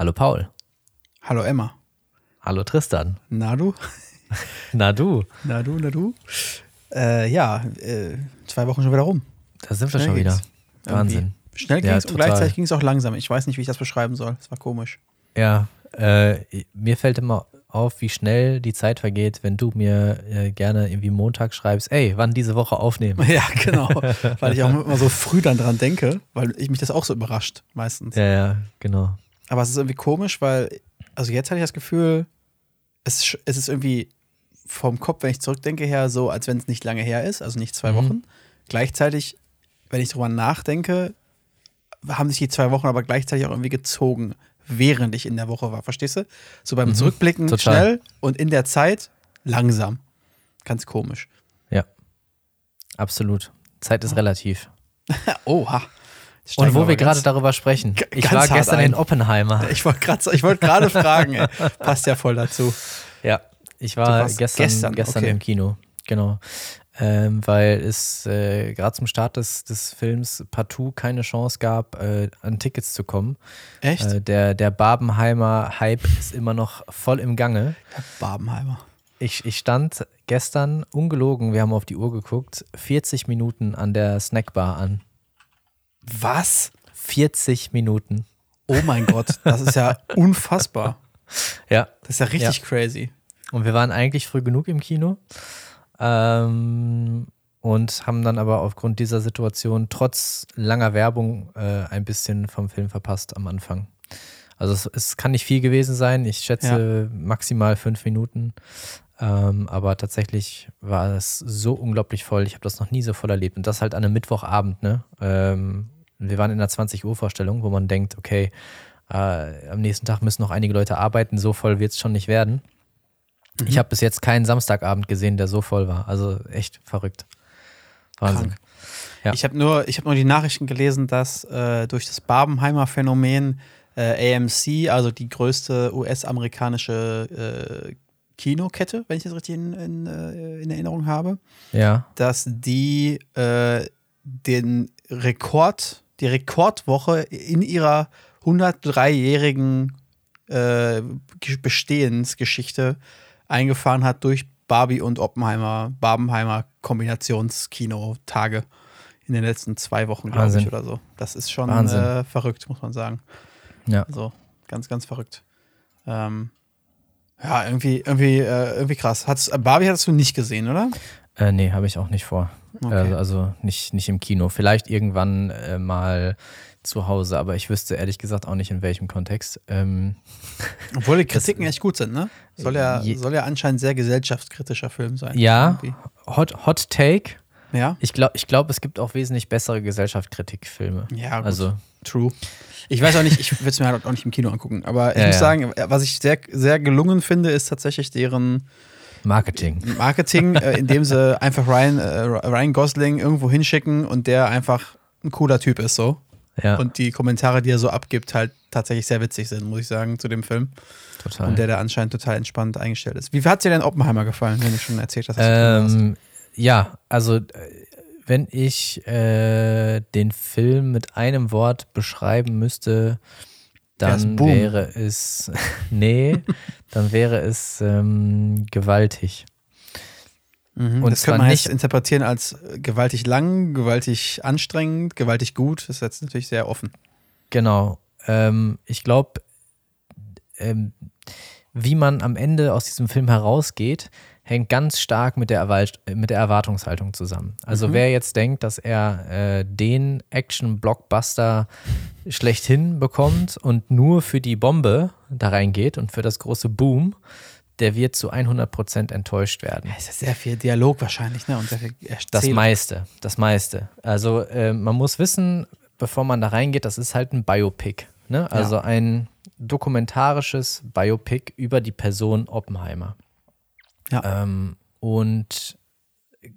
Hallo Paul. Hallo Emma. Hallo Tristan. Na du? Na du. Na du, na du? Äh, ja, äh, zwei Wochen schon wieder rum. Da sind wir Schnell schon wieder. Wahnsinn. Schnell ging Ja, es und total. gleichzeitig ging es auch langsam. Ich weiß nicht, wie ich das beschreiben soll. Es war komisch. Ja, äh, mir fällt immer auf, wie schnell die Zeit vergeht, wenn du mir äh, gerne irgendwie Montag schreibst, ey, wann diese Woche aufnehmen. Ja, genau. weil ich auch immer so früh dann dran denke, weil ich mich das auch so überrascht, meistens. Ja, ja, genau. Aber es ist irgendwie komisch, weil, also jetzt hatte ich das Gefühl, es, es ist irgendwie vom Kopf, wenn ich zurückdenke, her so, als wenn es nicht lange her ist, also nicht zwei Mhm. Wochen. Gleichzeitig, wenn ich drüber nachdenke, haben sich die zwei Wochen aber gleichzeitig auch irgendwie gezogen, während ich in der Woche war. Verstehst du? So beim Mhm. Zurückblicken Total. schnell und in der Zeit langsam. Ganz komisch. Ja, absolut. Zeit ist relativ. Oha. Jetzt Und steigen wo wir gerade darüber sprechen. Ich war gestern ein. in Oppenheimer. Ich wollte gerade ich wollt fragen, ey. passt ja voll dazu. Ja, ich war gestern, gestern, gestern, okay. im Kino. Genau. Ähm, weil es äh, gerade zum Start des, des Films partout keine Chance gab, äh, an Tickets zu kommen. Echt? Äh, der, der Barbenheimer Hype ist immer noch voll im Gange. Barbenheimer. Ich, ich stand gestern ungelogen, wir haben auf die Uhr geguckt, 40 Minuten an der Snackbar an. Was? 40 Minuten. Oh mein Gott, das ist ja unfassbar. Ja. Das ist ja richtig crazy. Und wir waren eigentlich früh genug im Kino ähm, und haben dann aber aufgrund dieser Situation trotz langer Werbung äh, ein bisschen vom Film verpasst am Anfang. Also es, es kann nicht viel gewesen sein. Ich schätze maximal fünf Minuten. Ähm, aber tatsächlich war es so unglaublich voll. Ich habe das noch nie so voll erlebt. Und das halt an einem Mittwochabend. Ne? Ähm, wir waren in einer 20 Uhr Vorstellung, wo man denkt, okay, äh, am nächsten Tag müssen noch einige Leute arbeiten. So voll wird es schon nicht werden. Ich habe bis jetzt keinen Samstagabend gesehen, der so voll war. Also echt verrückt. Wahnsinn. Krank. Ja. Ich habe nur, ich hab nur die Nachrichten gelesen, dass äh, durch das Barbenheimer Phänomen äh, AMC, also die größte US-amerikanische äh, Kinokette, wenn ich das richtig in, in, äh, in Erinnerung habe, Ja. dass die äh, den Rekord, die Rekordwoche in ihrer 103-jährigen äh, Bestehensgeschichte eingefahren hat durch Barbie und Oppenheimer, Barbenheimer Kombinationskino-Tage in den letzten zwei Wochen, glaube ich, oder so. Das ist schon äh, verrückt, muss man sagen. Ja. Also ganz, ganz verrückt. Ähm, ja, irgendwie, irgendwie, äh, irgendwie krass. Hat's, Barbie hattest du nicht gesehen, oder? Äh, nee, habe ich auch nicht vor. Okay. Äh, also nicht, nicht im Kino. Vielleicht irgendwann äh, mal zu Hause, aber ich wüsste ehrlich gesagt auch nicht in welchem Kontext. Ähm, Obwohl die Kritiken echt gut sind, ne? Soll ja, soll ja anscheinend sehr gesellschaftskritischer Film sein. ja, Irgendwie. Hot, Hot Take. Ja? Ich glaube, ich glaub, es gibt auch wesentlich bessere Gesellschaftskritikfilme. Ja, gut. Also, True. Ich weiß auch nicht, ich würde es mir halt auch nicht im Kino angucken, aber ich Ja, muss ja. sagen, was ich sehr, sehr gelungen finde, ist tatsächlich deren Marketing. Marketing, äh, indem sie einfach Ryan, äh, Ryan Gosling irgendwo hinschicken und der einfach ein cooler Typ ist so. Ja, Und die Kommentare, die er so abgibt, halt tatsächlich sehr witzig sind, muss ich sagen, zu dem Film. total. Und der da anscheinend total entspannt eingestellt ist. Wie hat dir denn Oppenheimer gefallen, wenn du schon erzählt hast? dass? Ähm, ja, also äh, wenn ich äh, den Film mit einem Wort beschreiben müsste, dann wäre es, nee, dann wäre es ähm, gewaltig. Mhm, und das könnte man nicht- interpretieren als äh, gewaltig lang, gewaltig anstrengend, gewaltig gut. Das ist jetzt natürlich sehr offen. Genau. Ähm, ich glaube, ähm, wie man am Ende aus diesem Film herausgeht, hängt ganz stark mit der, Erwalt mit der Erwartungshaltung zusammen. Also Mhm. wer jetzt denkt, dass er äh, den Action-Blockbuster schlechthin bekommt und nur für die Bombe da reingeht und für das große Boom, der wird zu 100% enttäuscht werden. Es ist sehr viel Dialog wahrscheinlich, ne? Und sehr viel Das meiste, das meiste. Also äh, man muss wissen, bevor man da reingeht, das ist halt ein Biopic. Ne? Also ein dokumentarisches Biopic über die Person Oppenheimer. Ja. Ähm, und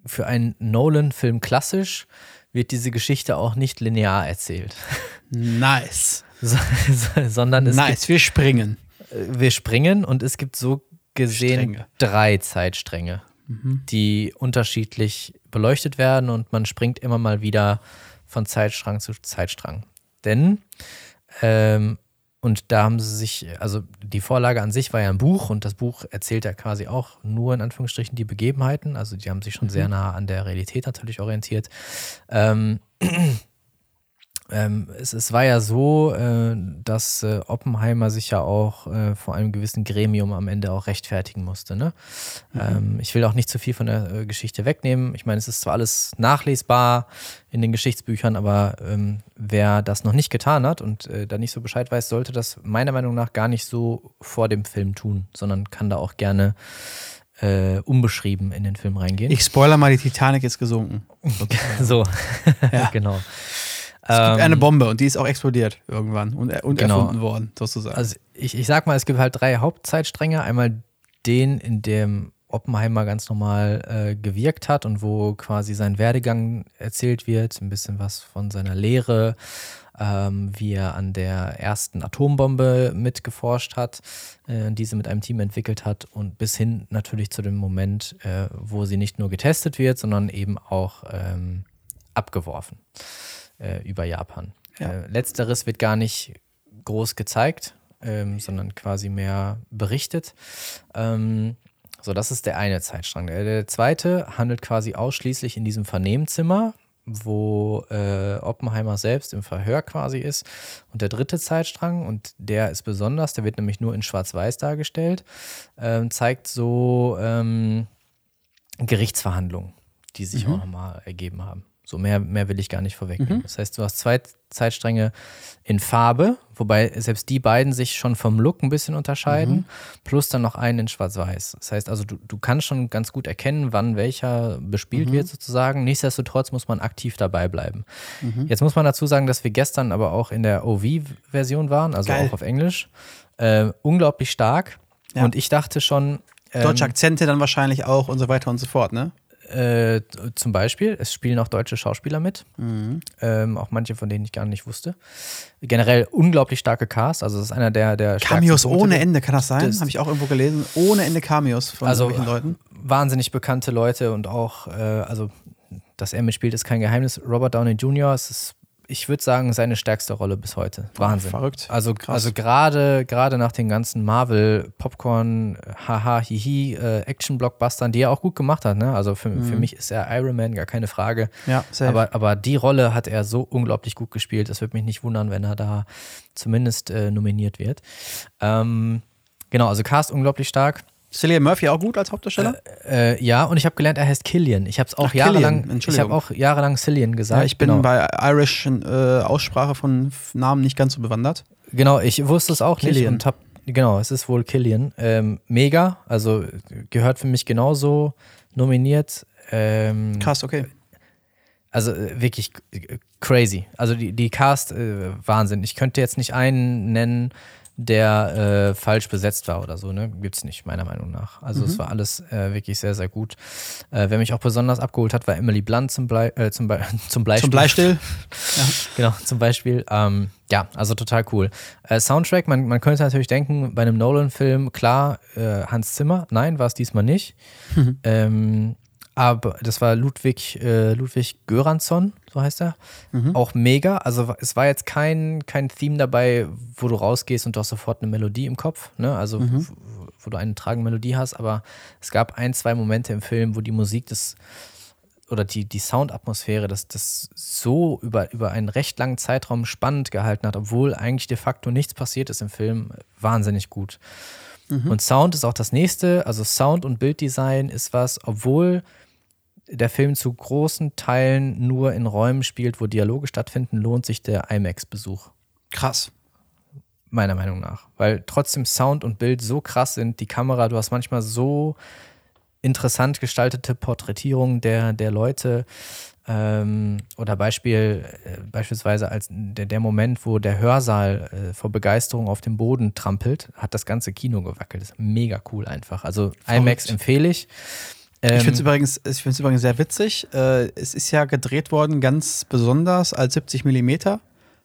für einen Nolan-Film klassisch wird diese Geschichte auch nicht linear erzählt, Nice. so, so, sondern es nice. Wir springen. gibt, wir springen und es gibt so gesehen Stränge. drei Zeitstränge, die unterschiedlich beleuchtet werden und man springt immer mal wieder von Zeitstrang zu Zeitstrang. Denn ähm, und da haben sie sich, also die Vorlage an sich war ja ein Buch und das Buch erzählt ja quasi auch nur in Anführungsstrichen die Begebenheiten. Also die haben sich schon sehr nah an der Realität natürlich orientiert. Ähm, ähm, es, es, war ja so, äh, dass äh, Oppenheimer sich ja auch äh, vor einem gewissen Gremium am Ende auch rechtfertigen musste. Ne? Mhm. Ähm, ich will auch nicht zu viel von der äh, Geschichte wegnehmen. Ich meine, es ist zwar alles nachlesbar in den Geschichtsbüchern, aber ähm, wer das noch nicht getan hat und äh, da nicht so Bescheid weiß, sollte das meiner Meinung nach gar nicht so vor dem Film tun, sondern kann da auch gerne äh, unbeschrieben in den Film reingehen. Ich spoiler mal, die Titanic ist gesunken. Okay. so, ja. genau. Es gibt eine ähm, Bombe und die ist auch explodiert irgendwann und, und genau. erfunden worden, sozusagen. Also ich, ich sag mal, es gibt halt drei Hauptzeitstränge. Einmal den, in dem Oppenheimer ganz normal äh, gewirkt hat und wo quasi sein Werdegang erzählt wird, ein bisschen was von seiner Lehre, ähm, wie er an der ersten Atombombe mitgeforscht hat, äh, diese mit einem Team entwickelt hat und bis hin natürlich zu dem Moment, äh, wo sie nicht nur getestet wird, sondern eben auch ähm, abgeworfen äh, über Japan. Ja. Äh, letzteres wird gar nicht groß gezeigt, ähm, sondern quasi mehr berichtet. Ähm, so, das ist der eine Zeitstrang. Der, zweite handelt quasi ausschließlich in diesem Vernehmzimmer, wo äh, Oppenheimer selbst im Verhör quasi ist. Und der dritte Zeitstrang, und der ist besonders, der wird nämlich nur in Schwarz-Weiß dargestellt, ähm, zeigt so ähm, Gerichtsverhandlungen, die sich mhm. auch nochmal ergeben haben. So mehr, mehr will ich gar nicht vorwegnehmen. Mhm. Das heißt, du hast zwei Zeitstränge in Farbe, wobei selbst die beiden sich schon vom Look ein bisschen unterscheiden, mhm. plus dann noch einen in Schwarz-Weiß. Das heißt also, du, du kannst schon ganz gut erkennen, wann welcher bespielt mhm. wird sozusagen. Nichtsdestotrotz muss man aktiv dabei bleiben. Mhm. Jetzt muss man dazu sagen, dass wir gestern aber auch in der OV-Version waren, also Geil. auch auf Englisch. Äh, unglaublich stark. Ja. Und ich dachte schon. Ähm, Deutsche Akzente dann wahrscheinlich auch und so weiter und so fort, ne? Äh, zum Beispiel, es spielen auch deutsche Schauspieler mit. Mhm. Ähm, auch manche, von denen ich gar nicht wusste. Generell unglaublich starke Cast. Also, es ist einer der. der Cameos ohne Ende, kann das sein? Habe ich auch irgendwo gelesen. Ohne Ende Cameos von also, solchen Leuten. Wahnsinnig bekannte Leute und auch, äh, also, dass er mitspielt, ist kein Geheimnis. Robert Downey Jr., es ist ich würde sagen, seine stärkste Rolle bis heute. Wahnsinn. Oh, verrückt. Also, also gerade, gerade nach den ganzen Marvel, Popcorn, haha, hihi, äh, Action-Blockbustern, die er auch gut gemacht hat. Ne? Also für, mhm. für mich ist er Iron Man, gar keine Frage. Ja, safe. Aber, aber die Rolle hat er so unglaublich gut gespielt. Es würde mich nicht wundern, wenn er da zumindest äh, nominiert wird. Ähm, genau, also Cast unglaublich stark. Cillian Murphy auch gut als Hauptdarsteller? Äh, äh, ja, und ich habe gelernt, er heißt Killian. Ich habe es auch Ach, jahrelang, ich habe auch jahrelang Cillian gesagt. Ja, ich bin genau. bei Irish äh, Aussprache von Namen nicht ganz so bewandert. Genau, ich wusste es auch Killian. nicht und habe genau, es ist wohl Killian. Ähm, mega, also gehört für mich genauso nominiert. Ähm, Krass, okay. Also äh, wirklich crazy. Also die, die Cast, äh, Wahnsinn. Ich könnte jetzt nicht einen nennen, der äh, falsch besetzt war oder so. Ne? Gibt es nicht, meiner Meinung nach. Also mhm. es war alles äh, wirklich sehr, sehr gut. Äh, wer mich auch besonders abgeholt hat, war Emily Blunt zum, Blei, äh, zum, Be zum Bleistill. Zum Bleistill. ja. Genau, zum Beispiel. Ähm, ja, also total cool. Äh, Soundtrack, man, man könnte natürlich denken, bei einem Nolan-Film, klar, äh, Hans Zimmer. Nein, war es diesmal nicht. Mhm. Ähm, aber das war Ludwig, äh, Ludwig Göransson, so heißt er. Mhm. Auch mega. Also es war jetzt kein, kein Theme dabei, wo du rausgehst und du hast sofort eine Melodie im Kopf. Ne? Also mhm. wo, wo, du eine tragende Melodie hast. Aber es gab ein, zwei Momente im Film, wo die Musik das oder die, die Soundatmosphäre das, das so über, über einen recht langen Zeitraum spannend gehalten hat, obwohl eigentlich de facto nichts passiert ist im Film. Wahnsinnig gut. Mhm. Und Sound ist auch das nächste. Also Sound und Bilddesign ist was, obwohl der Film zu großen Teilen nur in Räumen spielt, wo Dialoge stattfinden, lohnt sich der IMAX-Besuch. Krass. Meiner Meinung nach. Weil trotzdem Sound und Bild so krass sind, die Kamera, du hast manchmal so interessant gestaltete Porträtierungen der, der Leute. Ähm, oder Beispiel, äh, beispielsweise als der, der Moment, wo der Hörsaal äh, vor Begeisterung auf dem Boden trampelt, hat das ganze Kino gewackelt. Das ist mega cool einfach. Also Verrückt. IMAX empfehle ich. Ähm, ich finde es übrigens, übrigens sehr witzig. Äh, es ist ja gedreht worden ganz besonders als 70 mm.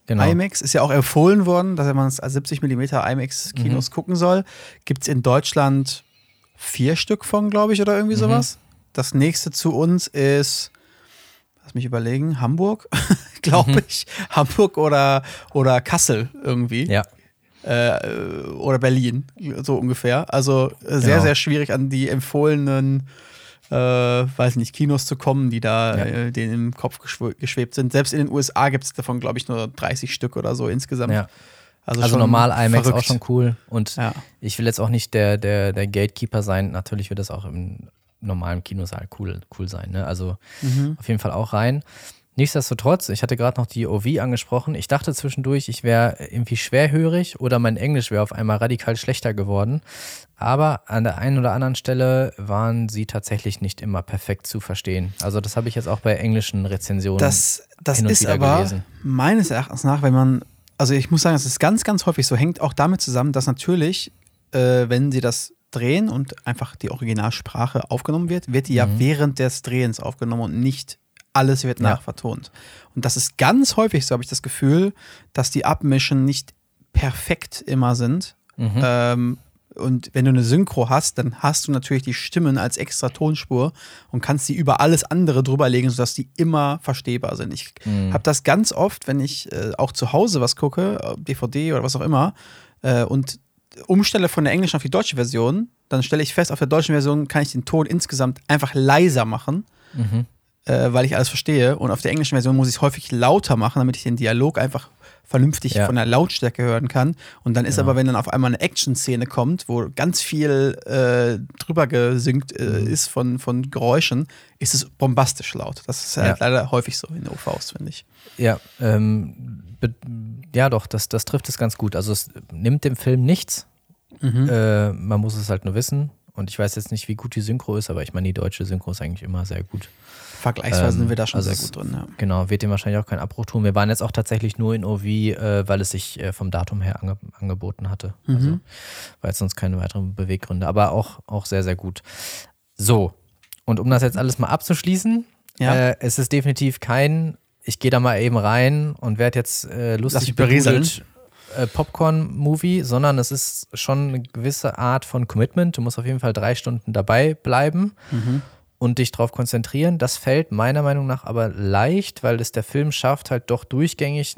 Genau. IMAX ist ja auch empfohlen worden, dass man es als 70 mm IMAX-Kinos mhm. gucken soll. Gibt es in Deutschland vier Stück von, glaube ich, oder irgendwie mhm. sowas. Das nächste zu uns ist, lass mich überlegen, Hamburg, glaube mhm. ich. Hamburg oder, oder Kassel irgendwie. Ja. äh, oder Berlin, so ungefähr. Also äh, sehr, Genau. sehr schwierig an die empfohlenen, äh, weiß nicht, Kinos zu kommen, die da Ja. äh, denen im Kopf geschw geschwebt sind. Selbst in den USA gibt es davon, glaube ich, nur 30 Stück oder so insgesamt. Ja. Also, Also normal IMAX auch verrückt. schon cool. Und Ja. ich will jetzt auch nicht der, der, der Gatekeeper sein. Natürlich wird das auch im normalen Kinosaal cool, cool sein. Ne? Also Mhm. auf jeden Fall auch rein. Nichtsdestotrotz, ich hatte gerade noch die OV angesprochen. Ich dachte zwischendurch, ich wäre irgendwie schwerhörig oder mein Englisch wäre auf einmal radikal schlechter geworden. Aber an der einen oder anderen Stelle waren sie tatsächlich nicht immer perfekt zu verstehen. Also das habe ich jetzt auch bei englischen Rezensionen. Das, das hin und ist wieder aber gelesen. meines Erachtens nach, wenn man, also ich muss sagen, es ist ganz, ganz häufig so, hängt auch damit zusammen, dass natürlich, äh, wenn sie das drehen und einfach die Originalsprache aufgenommen wird, wird die ja Mhm. während des Drehens aufgenommen und nicht alles wird Ja. nachvertont. Und das ist ganz häufig so, habe ich das Gefühl, dass die Abmischen nicht perfekt immer sind. Mhm. Ähm, und wenn du eine Synchro hast, dann hast du natürlich die Stimmen als extra Tonspur und kannst sie über alles andere drüberlegen, sodass die immer verstehbar sind. Ich Mhm. habe das ganz oft, wenn ich äh, auch zu Hause was gucke, DVD oder was auch immer, äh, und umstelle von der englischen auf die deutsche Version, dann stelle ich fest, auf der deutschen Version kann ich den Ton insgesamt einfach leiser machen, Mhm. Äh, weil ich alles verstehe. Und auf der englischen Version muss ich es häufig lauter machen, damit ich den Dialog einfach vernünftig Ja. von der Lautstärke hören kann. Und dann ist Genau. aber, wenn dann auf einmal eine Action-Szene kommt, wo ganz viel äh, drüber gesynkt äh, Mhm. ist von, von Geräuschen, ist es bombastisch laut. Das ist halt Ja. leider häufig so in OVs, finde ich. Ja, ähm, ja doch, das, das trifft es ganz gut. Also es nimmt dem Film nichts. Mhm. Äh, man muss es halt nur wissen. Und ich weiß jetzt nicht, wie gut die Synchro ist, aber ich meine, die deutsche Synchro ist eigentlich immer sehr gut. Vergleichsweise ähm, sind wir da schon also sehr gut drin. Ja. Genau, wird dem wahrscheinlich auch keinen Abbruch tun. Wir waren jetzt auch tatsächlich nur in OV, äh, weil es sich äh, vom Datum her ange angeboten hatte. Also Mhm. war jetzt sonst keine weiteren Beweggründe, aber auch, auch sehr, sehr gut. So, und um das jetzt alles mal abzuschließen, Ja. äh, es ist definitiv kein, ich gehe da mal eben rein und werde jetzt äh, lustig bedudelt, äh, Popcorn-Movie, sondern es ist schon eine gewisse Art von Commitment. Du musst auf jeden Fall drei Stunden dabei bleiben Mhm. Und dich darauf konzentrieren. Das fällt meiner Meinung nach aber leicht, weil es der Film schafft, halt doch durchgängig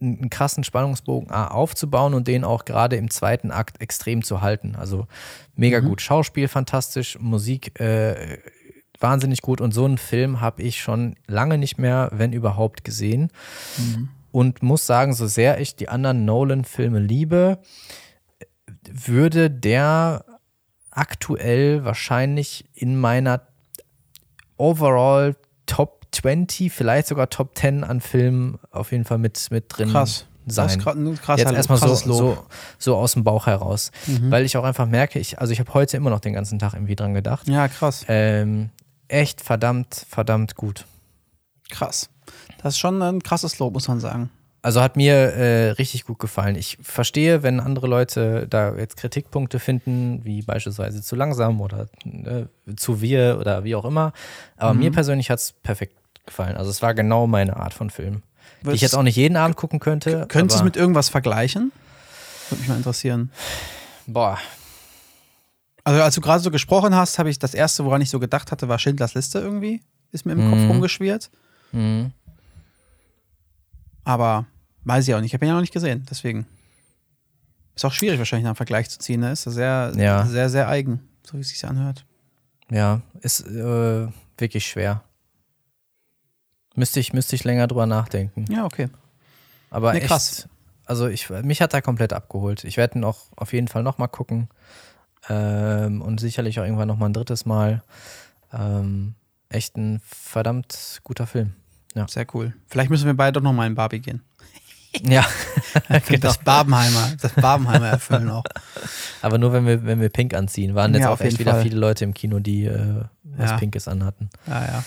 einen krassen Spannungsbogen aufzubauen und den auch gerade im zweiten Akt extrem zu halten. Also mega gut. Schauspiel fantastisch, Musik äh, wahnsinnig gut und so einen Film habe ich schon lange nicht mehr, wenn überhaupt, gesehen. Und muss sagen, so sehr ich die anderen Nolan-Filme liebe, würde der aktuell wahrscheinlich in meiner overall Top 20, vielleicht sogar Top 10 an Filmen auf jeden Fall mit, mit drin Krass. sein. Das ist gra- ein krasser Jetzt erstmal so, so, so aus dem Bauch heraus. Mhm. Weil ich auch einfach merke, ich, also ich habe heute immer noch den ganzen Tag irgendwie dran gedacht. Ja, krass. Ähm, echt verdammt, verdammt gut. Krass. Das ist schon ein krasses Lob, muss man sagen. Also hat mir äh, richtig gut gefallen. Ich verstehe, wenn andere Leute da jetzt Kritikpunkte finden, wie beispielsweise zu langsam oder äh, zu wir oder wie auch immer. Aber Mhm. mir persönlich hat es perfekt gefallen. Also es war genau meine Art von Film. Die ich jetzt auch nicht jeden Abend gucken könnte. Könntest du es mit irgendwas vergleichen? Würde mich mal interessieren. Boah, Also, als du gerade so gesprochen hast, habe ich das erste, woran ich so gedacht hatte, war Schindlers Liste irgendwie. Ist mir im Kopf Mhm. rumgeschwirrt. mhm. Aber weiß ich auch nicht. Ich habe ihn ja noch nicht gesehen. Deswegen. Ist auch schwierig, wahrscheinlich einen Vergleich zu ziehen. Ne? Ist sehr, Ja. sehr, sehr eigen, so wie es sich anhört. ja, ist äh, wirklich schwer. Müsste ich, müsste ich länger drüber nachdenken. Ja, okay. Aber Nee, echt, krass. also ich, mich hat er komplett abgeholt. Ich werde ihn auch auf jeden Fall nochmal gucken. Ähm, und sicherlich auch irgendwann nochmal ein drittes Mal. Ähm, echt ein verdammt guter Film. Sehr cool. Vielleicht müssen wir beide doch noch mal in Barbie gehen. Ja, genau. Das Barbenheimer, das Barbenheimer erfüllen auch. Aber nur wenn wir, wenn wir Pink anziehen. Waren jetzt Ja, auch echt wieder Fall. viele Leute im Kino, die äh, was Ja. Pinkes anhatten. Ja, ja.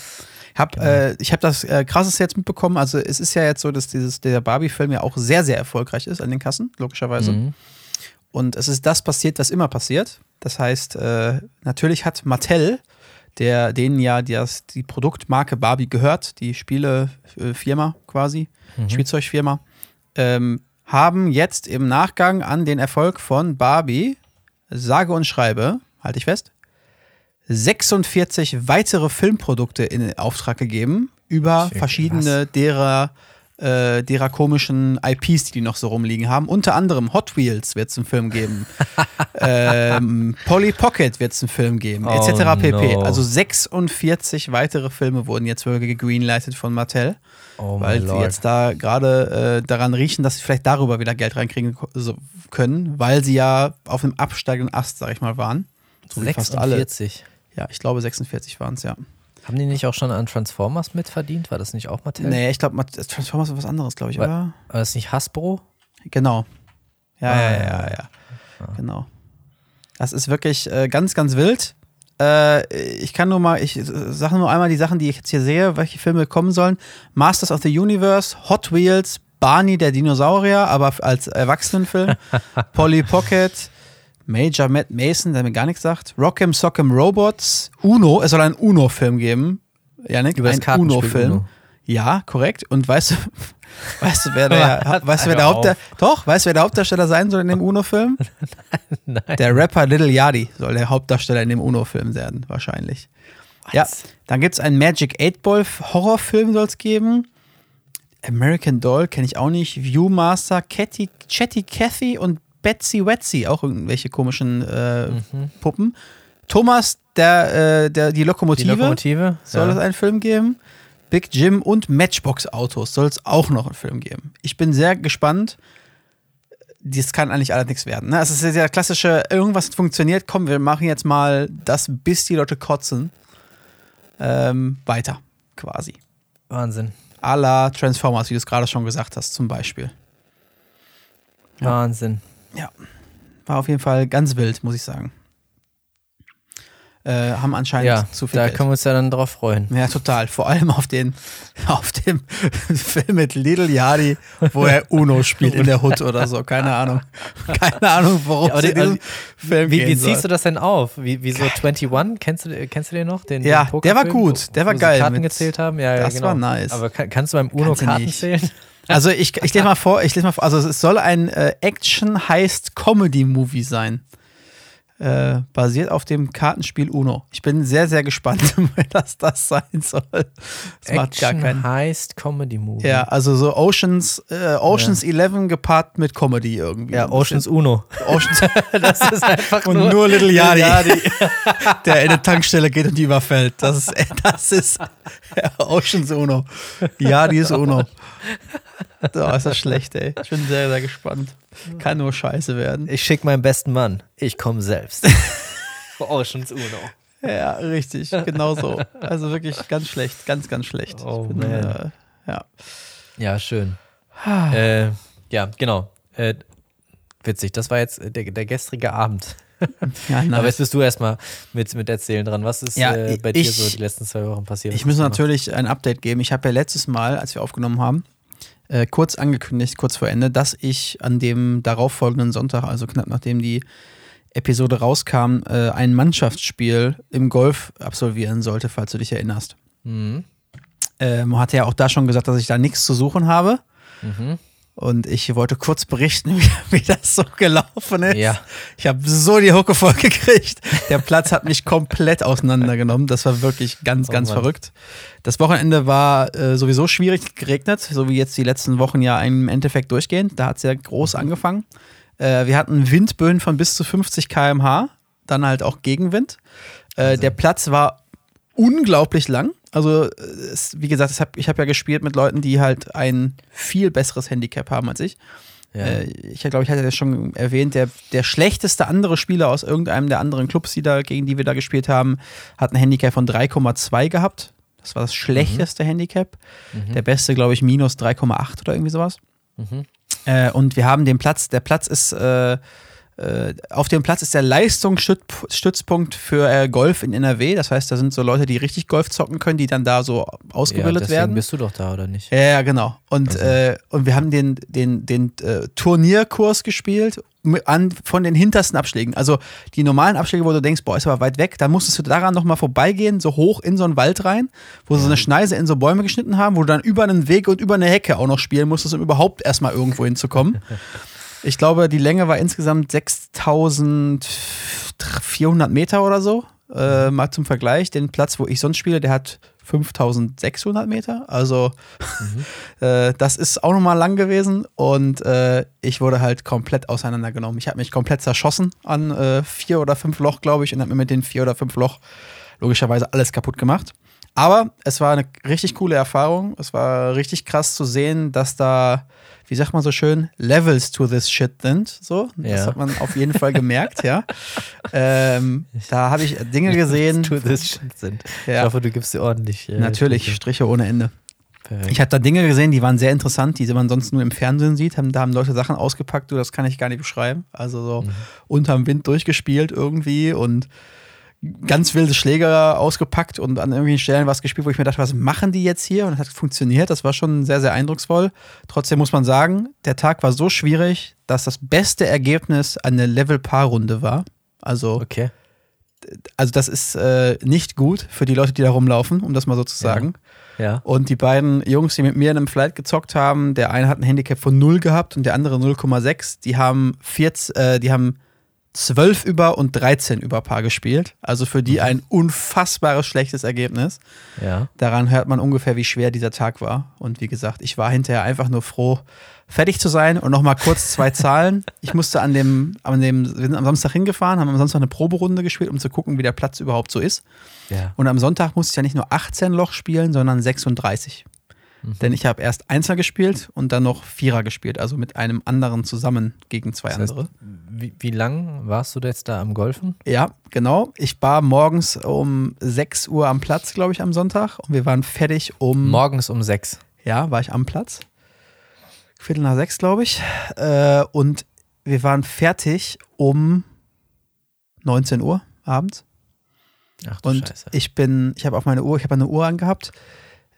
Hab, äh, ich habe das äh, krasses jetzt mitbekommen. Also es ist ja jetzt so, dass dieses, der Barbie-Film ja auch sehr, sehr erfolgreich ist an den Kassen, logischerweise. Mhm. Und es ist das passiert, was immer passiert. Das heißt, äh, natürlich hat Mattel, der denen ja das, die Produktmarke Barbie gehört, die Spielefirma quasi, Mhm. Spielzeugfirma, ähm, haben jetzt im Nachgang an den Erfolg von Barbie, sage und schreibe, halte ich fest, 46 weitere Filmprodukte in Auftrag gegeben über verschiedene derer äh, derer komischen IPs, die die noch so rumliegen haben. Unter anderem Hot Wheels wird es einen Film geben. ähm, Polly Pocket wird es einen Film geben, Oh, etc. pp. no. Also 46 weitere Filme wurden jetzt wirklich gegreenlightet von Mattel, Oh weil sie jetzt da gerade äh, daran riechen, dass sie vielleicht darüber wieder Geld reinkriegen so, können, weil sie ja auf einem absteigenden Ast, sag ich mal, waren. So wie fast alle. 46. Ja, ich glaube 46 waren es, ja. Haben die nicht auch schon an Transformers mitverdient? War das nicht auch Mattel? Nee, ich glaube, Transformers ist was anderes, glaube ich, Weil- oder? War das nicht Hasbro? Genau. Ja, Ah, ja, ja, ja, ja. ja, Genau. Das ist wirklich äh, ganz, ganz wild. Äh, ich kann nur mal, ich äh, sage nur einmal die Sachen, die ich jetzt hier sehe, welche Filme kommen sollen. Masters of the Universe, Hot Wheels, Barney der Dinosaurier, aber f- als Erwachsenenfilm, Polly Pocket, Major Matt Mason, der mir gar nichts sagt, Rock'em Sock'em Robots, Uno, es soll einen Uno-Film geben. Janik, Über ein Uno-Film. Uno. Ja, korrekt. Und weißt du, weißt du, wer der, weißt du, wer der Hauptdarsteller, doch, weißt du, wer der Hauptdarsteller sein soll in dem Uno-Film? Nein. Der Rapper Little Yachty soll der Hauptdarsteller in dem Uno-Film werden, wahrscheinlich. Ja, dann gibt es einen Magic 8 Ball Horrorfilm soll es geben. American Doll kenne ich auch nicht. Viewmaster, Catty, Chatty Cathy und Betsy Wetsy, auch irgendwelche komischen äh, Mhm. Puppen. Thomas, der, äh, der, die Die Lokomotive, Lokomotive? soll ja. es einen Film geben. Big Jim und Matchbox Autos soll es auch noch einen Film geben. Ich bin sehr gespannt. Das kann eigentlich alles nichts werden. Ne? Es ist der klassische, irgendwas funktioniert, komm, wir machen jetzt mal das, bis die Leute kotzen. Ähm, weiter, quasi. Wahnsinn. A la Transformers, wie du es gerade schon gesagt hast, zum Beispiel. Ja. Wahnsinn. Ja. War auf jeden Fall ganz wild, muss ich sagen. Äh, haben anscheinend Ja, zu viel da Geld. können wir uns ja dann drauf freuen. Ja, total. Vor allem auf den, auf dem Film mit Little Yachty, wo er Uno spielt in der Hut oder so. Keine Ahnung. Keine Ahnung, worum Ja, aber die- diesem Film Wie, wie ziehst du das denn auf? Wie, wie so 21? Kennst du, kennst du den noch? Den, Ja, den der war gut. Der war wo geil Karten mit- gezählt haben? Ja, ja, Das genau. war nice. Aber kann, kannst du beim Uno Kannst Karten zählen? Also ich, ich lese mal vor, ich lese mal vor, also es soll ein äh, Action-Heist-Comedy-Movie sein. Äh, basiert auf dem Kartenspiel Uno. Ich bin sehr, sehr gespannt, was das sein soll. Das macht gar Action keinen. heißt Comedy Movie. Ja, also so Oceans, äh, Oceans 11 gepaart mit Comedy irgendwie. Ja, Oceans Uno. Oceans Das ist einfach und nur, Little Yachty, der in eine Tankstelle geht und die überfällt. Das ist, das ist Oceans Uno. Yachty ist Uno. Oh, ist das schlecht, ey. Ich bin sehr, sehr gespannt. Kann nur scheiße werden. Ich schicke meinen besten Mann. Ich komme selbst. Oceans Uno. Ja, richtig. Genau so. Also wirklich ganz schlecht. Ganz, ganz schlecht. Oh, bin, äh, ja. Ja, schön. äh, ja, genau. Äh, witzig, das war jetzt der, der gestrige Abend. ja Aber jetzt bist du erstmal mit, mit Erzählen dran. Was ist Ja, äh, bei dir ich- so die letzten zwei Wochen passiert? Ich muss natürlich ein Update geben. Ich habe ja letztes Mal, als wir aufgenommen haben, äh, kurz angekündigt, kurz vor Ende, dass ich an dem darauffolgenden Sonntag, also knapp nachdem die Episode rauskam, äh, ein Mannschaftsspiel im Golf absolvieren sollte, falls du dich erinnerst. Mhm. Ähm, hatte ja auch da schon gesagt, dass ich da nichts zu suchen habe. Mhm. Und ich wollte kurz berichten, wie, wie das so gelaufen ist. Ja. Ich habe so die Hucke voll gekriegt. Der Platz hat mich komplett auseinandergenommen. Das war wirklich ganz, Oh ganz Mann. verrückt. Das Wochenende war äh, sowieso schwierig geregnet, so wie jetzt die letzten Wochen ja im Endeffekt durchgehen. Da hat es ja groß angefangen. Äh, wir hatten Windböen von bis zu 50 km/h, dann halt auch Gegenwind. Äh, der Platz war unglaublich lang. Also, es, wie gesagt, ich habe ich hab ja gespielt mit Leuten, die halt ein viel besseres Handicap haben als ich. Ja. Äh, ich glaube, ich hatte das schon erwähnt, der, der schlechteste andere Spieler aus irgendeinem der anderen Clubs, die da, gegen die wir da gespielt haben, hat ein Handicap von 3,2 gehabt. Das war das schlechteste Handicap. Mhm. Der beste, glaube ich, minus 3,8 oder irgendwie sowas. Mhm. Äh, und wir haben den Platz, der Platz ist, äh, auf dem Platz ist der Leistungsstützpunkt für äh, Golf in NRW. Das heißt, da sind so Leute, die richtig Golf zocken können, die dann da so ja, ausgebildet deswegen werden. bist du doch da, oder nicht? Ja, ja, genau. Und, Also. äh, und wir haben den, den, den äh, Turnierkurs gespielt an, von den hintersten Abschlägen. Also die normalen Abschläge, wo du denkst, boah, ist aber weit weg, da musstest du daran nochmal vorbeigehen, so hoch in so einen Wald rein, wo sie so eine Schneise in so Bäume geschnitten haben, wo du dann über einen Weg und über eine Hecke auch noch spielen musstest, um überhaupt erstmal irgendwo hinzukommen. Ich glaube, die Länge war insgesamt 6400 Meter oder so. Äh, mal zum Vergleich, den Platz, wo ich sonst spiele, der hat 5600 Meter. Also mhm. äh, das ist auch nochmal lang gewesen und äh, ich wurde halt komplett auseinandergenommen. Ich habe mich komplett zerschossen an äh, vier oder fünf Loch, glaube ich, und habe mir mit den vier oder fünf Loch logischerweise alles kaputt gemacht. Aber es war eine richtig coole Erfahrung. Es war richtig krass zu sehen, dass da, wie sagt man so schön, Levels to this shit sind. So, das ja. hat man auf jeden Fall gemerkt, ja. Ähm, da habe ich Dinge gesehen. to this shit sind. Ja. Ich hoffe, du gibst dir ordentlich. Äh, Natürlich, Striche. Striche ohne Ende. Perfekt. Ich habe da Dinge gesehen, die waren sehr interessant, die man sonst nur im Fernsehen sieht. da haben Leute Sachen ausgepackt, du, das kann ich gar nicht beschreiben. Also so mhm. unterm Wind durchgespielt irgendwie und ganz wilde Schläger ausgepackt und an irgendwelchen Stellen was gespielt, wo ich mir dachte, was machen die jetzt hier? Und es hat funktioniert. Das war schon sehr, sehr eindrucksvoll. Trotzdem muss man sagen, der Tag war so schwierig, dass das beste Ergebnis eine Level-Paar-Runde war. Also, okay. also das ist äh, nicht gut für die Leute, die da rumlaufen, um das mal so zu sagen. Ja. ja. Und die beiden Jungs, die mit mir in einem Flight gezockt haben, der eine hat ein Handicap von 0 gehabt und der andere 0,6. Die haben 14, äh, die haben 12 über und 13 über Paar gespielt. Also für die mhm. ein unfassbares schlechtes Ergebnis. Ja. Daran hört man ungefähr, wie schwer dieser Tag war. Und wie gesagt, ich war hinterher einfach nur froh, fertig zu sein. Und nochmal kurz zwei Zahlen. Ich musste an dem, an dem, wir sind am Samstag hingefahren, haben am Samstag eine Proberunde gespielt, um zu gucken, wie der Platz überhaupt so ist. Ja. Und am Sonntag musste ich ja nicht nur 18 Loch spielen, sondern 36. Mhm. Denn ich habe erst Einser gespielt und dann noch Vierer gespielt, also mit einem anderen zusammen gegen zwei das heißt, andere. Wie, wie lang warst du jetzt da am Golfen? Ja, genau. Ich war morgens um 6 Uhr am Platz, glaube ich, am Sonntag. Und wir waren fertig um. Morgens um 6. Ja, war ich am Platz. Viertel nach sechs, glaube ich. Äh, und wir waren fertig um 19 Uhr abends. Ach, du und Scheiße. ich bin, ich habe auf meine Uhr, ich habe eine Uhr angehabt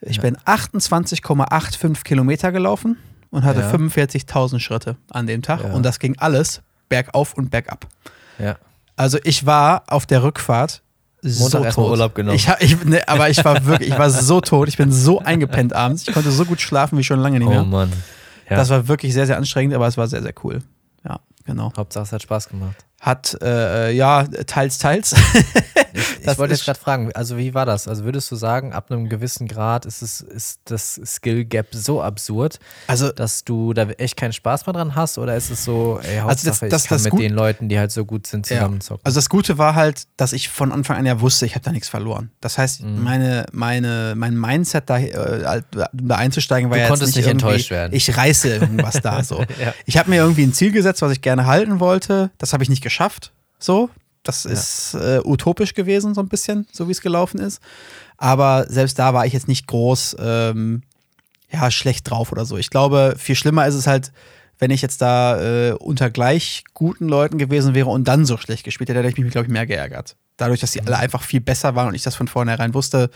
ich ja. bin 28,85 Kilometer gelaufen und hatte ja. 45.000 Schritte an dem Tag. Ja. Und das ging alles bergauf und bergab. Ja. Also ich war auf der Rückfahrt Montag so tot. Urlaub genommen. Ich, ich, ne, aber ich war wirklich, ich war so tot. Ich bin so eingepennt abends. Ich konnte so gut schlafen wie schon lange nicht mehr. Oh Mann. Ja. Das war wirklich sehr, sehr anstrengend, aber es war sehr, sehr cool. Ja, genau. Hauptsache es hat Spaß gemacht. Hat, äh, ja, teils, teils. ich, ich wollte jetzt gerade fragen, also wie war das? Also würdest du sagen, ab einem gewissen Grad ist, es, ist das Skill Gap so absurd, also, dass du da echt keinen Spaß mehr dran hast? Oder ist es so, ey, Hauptsache also das, das, ich kann das mit gut, den Leuten, die halt so gut sind, zusammenzocken? Ja. Also das Gute war halt, dass ich von Anfang an ja wusste, ich habe da nichts verloren. Das heißt, mhm. meine, meine, mein Mindset da, äh, da einzusteigen war du ja konntest nicht, nicht enttäuscht werden. Ich reiße irgendwas da so. ja. Ich habe mir irgendwie ein Ziel gesetzt, was ich gerne halten wollte. Das habe ich nicht geschafft. So, das ja. ist äh, utopisch gewesen, so ein bisschen, so wie es gelaufen ist. Aber selbst da war ich jetzt nicht groß, ähm, ja, schlecht drauf oder so. Ich glaube, viel schlimmer ist es halt, wenn ich jetzt da äh, unter gleich guten Leuten gewesen wäre und dann so schlecht gespielt hätte, hätte ich mich, glaube ich, mehr geärgert. Dadurch, dass sie mhm. alle einfach viel besser waren und ich das von vornherein wusste,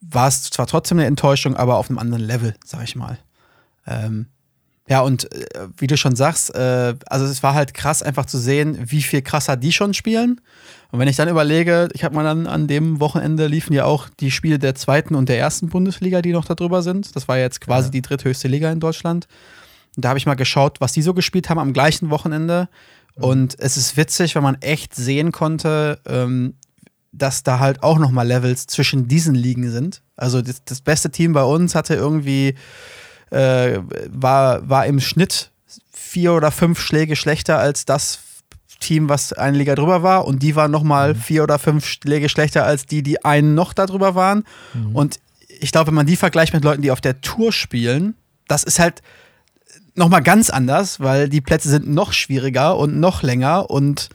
war es zwar trotzdem eine Enttäuschung, aber auf einem anderen Level, sag ich mal. Ähm, ja, und äh, wie du schon sagst, äh, also es war halt krass einfach zu sehen, wie viel krasser die schon spielen. Und wenn ich dann überlege, ich habe mal dann an dem Wochenende liefen ja auch die Spiele der zweiten und der ersten Bundesliga, die noch da drüber sind. Das war jetzt quasi ja. die dritthöchste Liga in Deutschland. Und da habe ich mal geschaut, was die so gespielt haben am gleichen Wochenende. Mhm. Und es ist witzig, weil man echt sehen konnte, ähm, dass da halt auch nochmal Levels zwischen diesen Ligen sind. Also das, das beste Team bei uns hatte irgendwie äh, war, war im Schnitt vier oder fünf Schläge schlechter als das Team, was eine Liga drüber war. Und die waren nochmal mhm. vier oder fünf Schläge schlechter als die, die einen noch da drüber waren. Mhm. Und ich glaube, wenn man die vergleicht mit Leuten, die auf der Tour spielen, das ist halt nochmal ganz anders, weil die Plätze sind noch schwieriger und noch länger und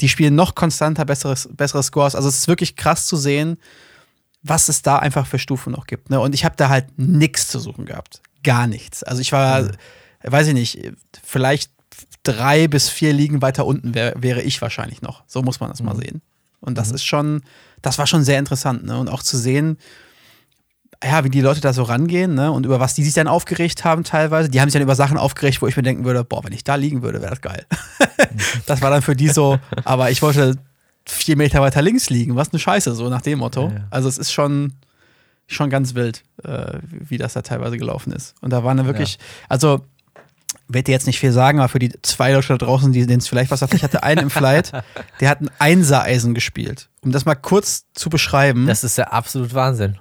die spielen noch konstanter besseres, bessere Scores. Also es ist wirklich krass zu sehen, was es da einfach für Stufen noch gibt. Ne? Und ich habe da halt nichts zu suchen gehabt gar nichts. Also ich war, mhm. weiß ich nicht, vielleicht drei bis vier Ligen weiter unten wär, wäre ich wahrscheinlich noch. So muss man das mhm. mal sehen. Und das mhm. ist schon, das war schon sehr interessant. Ne? Und auch zu sehen, ja, wie die Leute da so rangehen ne? und über was die sich dann aufgeregt haben teilweise. Die haben sich dann über Sachen aufgeregt, wo ich mir denken würde, boah, wenn ich da liegen würde, wäre das geil. das war dann für die so, aber ich wollte vier Meter weiter links liegen. Was eine Scheiße, so nach dem Motto. Ja, ja. Also es ist schon, schon ganz wild, äh, wie das da teilweise gelaufen ist. Und da waren dann wirklich, ja. also werde dir jetzt nicht viel sagen, aber für die zwei Leute da draußen, die denen es vielleicht was sagt, ich hatte einen im Flight, der hat ein Einser-Eisen gespielt. Um das mal kurz zu beschreiben. Das ist ja absolut Wahnsinn.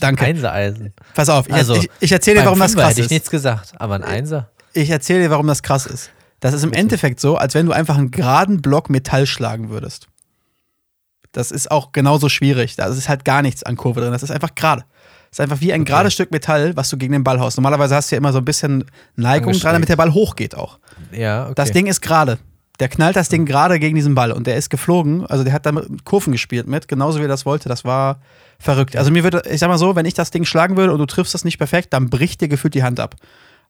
Danke. Einser-Eisen. Pass auf, ich, Also, ich, ich erzähle dir, warum das krass hätte ich ist. nichts gesagt, aber ein Einser. Ich erzähle dir, warum das krass ist. Das ist im Endeffekt so, als wenn du einfach einen geraden Block Metall schlagen würdest. Das ist auch genauso schwierig. Da ist halt gar nichts an Kurve drin. Das ist einfach gerade. Das ist einfach wie ein Okay. gerades Stück Metall, was du gegen den Ball haust. Normalerweise hast du ja immer so ein bisschen Neigung dran, damit der Ball hochgeht auch. Ja, okay. Das Ding ist gerade. Der knallt das Ding gerade gegen diesen Ball und der ist geflogen. Also der hat da mit Kurven gespielt mit, genauso wie er das wollte. Das war verrückt. Also mir würde, ich sag mal so, wenn ich das Ding schlagen würde und du triffst das nicht perfekt, dann bricht dir gefühlt die Hand ab.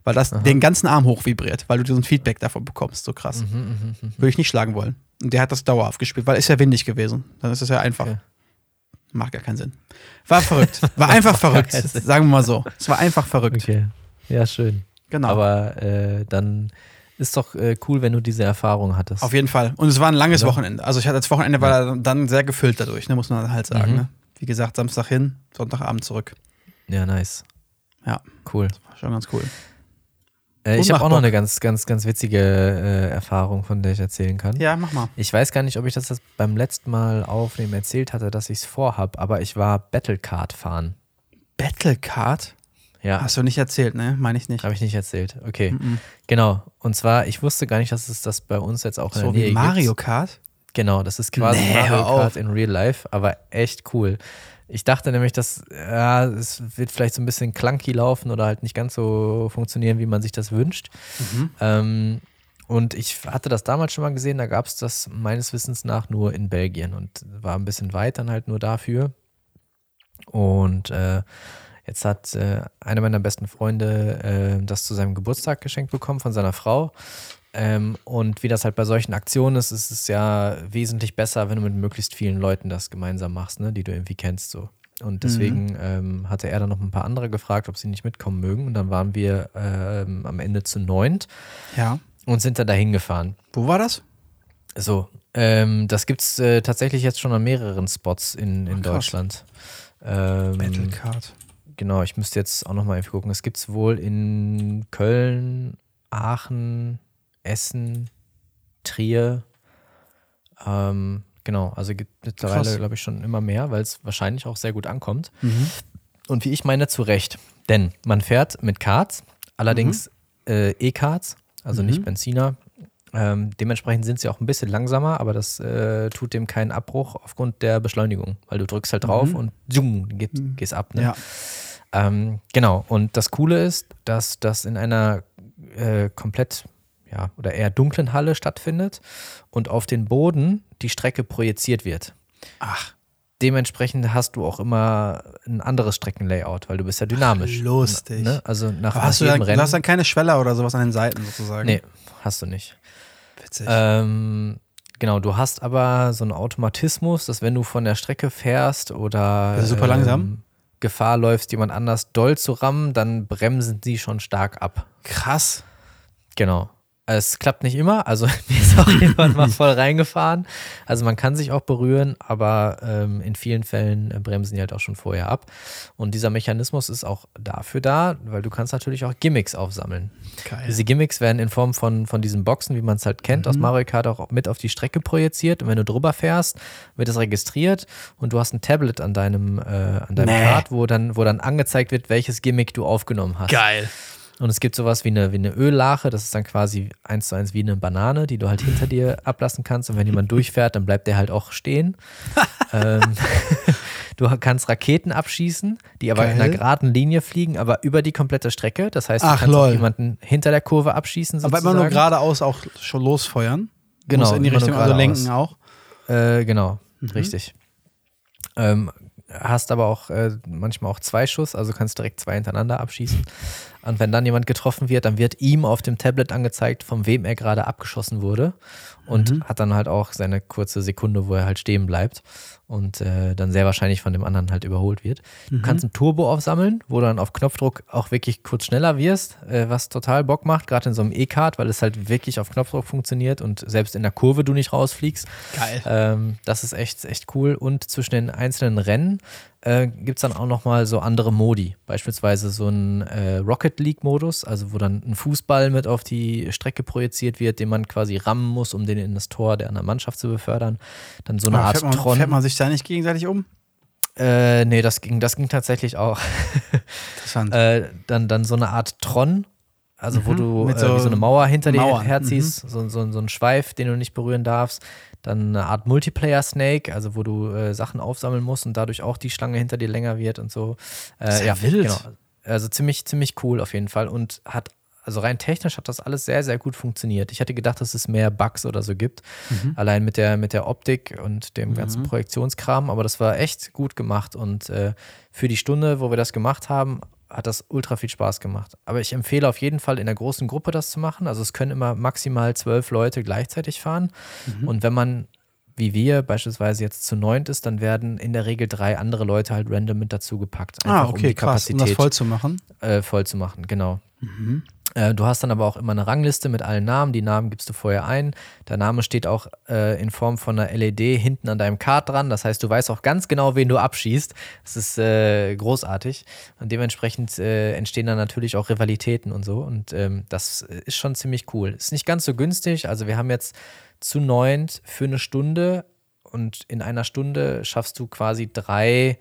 Weil das den ganzen Arm hoch vibriert, weil du so ein Feedback davon bekommst. So krass. Mhm, Würde ich nicht schlagen wollen. Und der hat das dauerhaft gespielt, weil ist ja windig gewesen. Dann ist es ja einfach. Okay. Macht gar keinen Sinn. War verrückt. War einfach verrückt. Sagen wir mal so. Es war einfach verrückt. Okay. Ja, schön. Genau. Aber äh, dann ist doch äh, cool, wenn du diese Erfahrung hattest. Auf jeden Fall. Und es war ein langes Oder? Wochenende. Also ich hatte das Wochenende war dann sehr gefüllt dadurch, ne, muss man halt sagen. Mhm. Ne? Wie gesagt, Samstag hin, Sonntagabend zurück. ja, nice. Ja. Cool. War schon ganz cool. Äh, ich habe auch noch eine ganz, ganz, ganz witzige äh, Erfahrung, von der ich erzählen kann. Ja, mach mal. Ich weiß gar nicht, ob ich das, das beim letzten Mal aufnehmen erzählt hatte, dass ich es vorhab, aber ich war Battlecard fahren. Battlecard? Ja, Hast du nicht erzählt, ne? Meine ich nicht. habe ich nicht erzählt. Okay, Mhm. genau. Und zwar, ich wusste gar nicht, dass es das bei uns jetzt auch in So der Nähe wie Mario. Kart? Genau, das ist quasi Nee, Mario. Kart in Real Life, aber echt cool. Ich dachte nämlich, dass ja, es wird vielleicht so ein bisschen clunky laufen oder halt nicht ganz so funktionieren, wie man sich das wünscht. Mhm. Ähm, und ich hatte das damals schon mal gesehen, da gab es das meines Wissens nach nur in Belgien und war ein bisschen weit dann halt nur dafür. Und äh, jetzt hat äh, einer meiner besten Freunde äh, das zu seinem Geburtstag geschenkt bekommen von seiner Frau. Ähm, und wie das halt bei solchen Aktionen ist, ist es ja wesentlich besser, wenn du mit möglichst vielen Leuten das gemeinsam machst, ne, die du irgendwie kennst. So. Und deswegen ähm, hatte er dann noch ein paar andere gefragt, ob sie nicht mitkommen mögen. Und dann waren wir ähm, am Ende zu neunt Ja. und sind dann dahin gefahren. Wo war das? So, ähm, das gibt es äh, tatsächlich jetzt schon an mehreren Spots in, in krass. Deutschland. Ähm, Battlecard. genau, ich müsste jetzt auch nochmal gucken. Es gibt es wohl in Köln, Aachen, Essen, Trier. Ähm, genau, also gibt mittlerweile, glaube ich, schon immer mehr, weil es wahrscheinlich auch sehr gut ankommt. Mhm. Und wie ich meine, zu Recht. Denn man fährt mit Karts, allerdings äh, E-Karts, also Mhm. nicht Benziner. Ähm, dementsprechend sind sie auch ein bisschen langsamer, aber das äh, tut dem keinen Abbruch aufgrund der Beschleunigung, weil du drückst halt drauf Mhm. und zoom, geht, gehst ab. Ne? Ja. Ähm, genau, und das Coole ist, dass das in einer äh, komplett, ja, oder eher dunklen Halle stattfindet und auf den Boden die Strecke projiziert wird. Ach, Dementsprechend hast du auch immer ein anderes Streckenlayout, weil du bist ja dynamisch. Ach, lustig. Ne? Also nach, aber nach hast du, dann, du Rennen. hast dann keine Schweller oder sowas an den Seiten sozusagen? nee, hast du nicht. Witzig. Ähm, genau, du hast aber so einen Automatismus, dass wenn du von der Strecke fährst oder super langsam? ähm, Gefahr läufst, jemand anders doll zu rammen, dann bremsen sie schon stark ab. Krass. Genau. Es klappt nicht immer, also mir ist auch jemand mal voll reingefahren. Also man kann sich auch berühren, aber ähm, in vielen Fällen äh, bremsen die halt auch schon vorher ab. Und dieser Mechanismus ist auch dafür da, weil du kannst natürlich auch Gimmicks aufsammeln. Geil. Diese Gimmicks werden in Form von, von diesen Boxen, wie man es halt kennt, Mhm. aus Mario Kart auch mit auf die Strecke projiziert. Und wenn du drüber fährst, wird es registriert und du hast ein Tablet an deinem, äh, an deinem Nee. Kart, wo dann, wo dann angezeigt wird, welches Gimmick du aufgenommen hast. Geil. Und es gibt sowas wie eine, wie eine Öllache, das ist dann quasi eins zu eins wie eine Banane, die du halt hinter dir ablassen kannst. Und wenn jemand durchfährt, dann bleibt der halt auch stehen. ähm, du kannst Raketen abschießen, die aber in Geil. einer geraden Linie fliegen, aber über die komplette Strecke. Das heißt, du Ach, kannst auch lol. jemanden hinter der Kurve abschießen. Aber Sozusagen. immer nur geradeaus auch schon losfeuern. Genau, Muss in die Richtung, also lenken auch. Äh, genau, Mhm. richtig. Ähm, hast aber auch äh, manchmal auch zwei Schuss, also kannst direkt zwei hintereinander abschießen. Und wenn dann jemand getroffen wird, dann wird ihm auf dem Tablet angezeigt, von wem er gerade abgeschossen wurde. Und Mhm. hat dann halt auch seine kurze Sekunde, wo er halt stehen bleibt und äh, dann sehr wahrscheinlich von dem anderen halt überholt wird. Mhm. Du kannst ein Turbo aufsammeln, wo du dann auf Knopfdruck auch wirklich kurz schneller wirst, äh, was total Bock macht, gerade in so einem E-Card, weil es halt wirklich auf Knopfdruck funktioniert und selbst in der Kurve du nicht rausfliegst. Geil. Ähm, das ist echt, echt cool. Und zwischen den einzelnen Rennen äh, gibt es dann auch nochmal so andere Modi. Beispielsweise so ein äh, Rocket League-Modus, also wo dann ein Fußball mit auf die Strecke projiziert wird, den man quasi rammen muss, um den in das Tor der anderen Mannschaft zu befördern. Dann so eine Aber Art fährt man, Tron. Fährt man sich da nicht gegenseitig um? Äh, nee, das ging, das ging tatsächlich auch. Interessant. äh, dann, dann so eine Art Tron, also wo Mhm, du mit äh, so wie so eine Mauer hinter dir Mauern, herziehst, so, so, so ein Schweif, den du nicht berühren darfst. Dann eine Art Multiplayer-Snake, also wo du äh, Sachen aufsammeln musst und dadurch auch die Schlange hinter dir länger wird und so. Äh, ist ja wild. Genau. Also ziemlich, ziemlich cool auf jeden Fall und hat also rein technisch hat das alles sehr, sehr gut funktioniert. Ich hätte gedacht, dass es mehr Bugs oder so gibt. Mhm. Allein mit der, mit der Optik und dem ganzen Projektionskram. Aber das war echt gut gemacht. Und äh, für die Stunde, wo wir das gemacht haben, hat das ultra viel Spaß gemacht. Aber ich empfehle auf jeden Fall in der großen Gruppe das zu machen. Also es können immer maximal zwölf Leute gleichzeitig fahren. Mhm. Und wenn man wie wir beispielsweise jetzt zu neunt ist, dann werden in der Regel drei andere Leute halt random mit dazu gepackt. ah, einfach okay, um die krass. Um das Kapazität voll zu machen. äh, voll zu machen, genau. Mhm. Äh, du hast dann aber auch immer eine Rangliste mit allen Namen. Die Namen gibst du vorher ein. Der Name steht auch äh, in Form von einer LED hinten an deinem Kart dran. Das heißt, du weißt auch ganz genau, wen du abschießt. Das ist äh, großartig. Und dementsprechend äh, entstehen dann natürlich auch Rivalitäten und so. Und ähm, das ist schon ziemlich cool. Ist nicht ganz so günstig. Also wir haben jetzt zu neunt für eine Stunde und in einer Stunde schaffst du quasi drei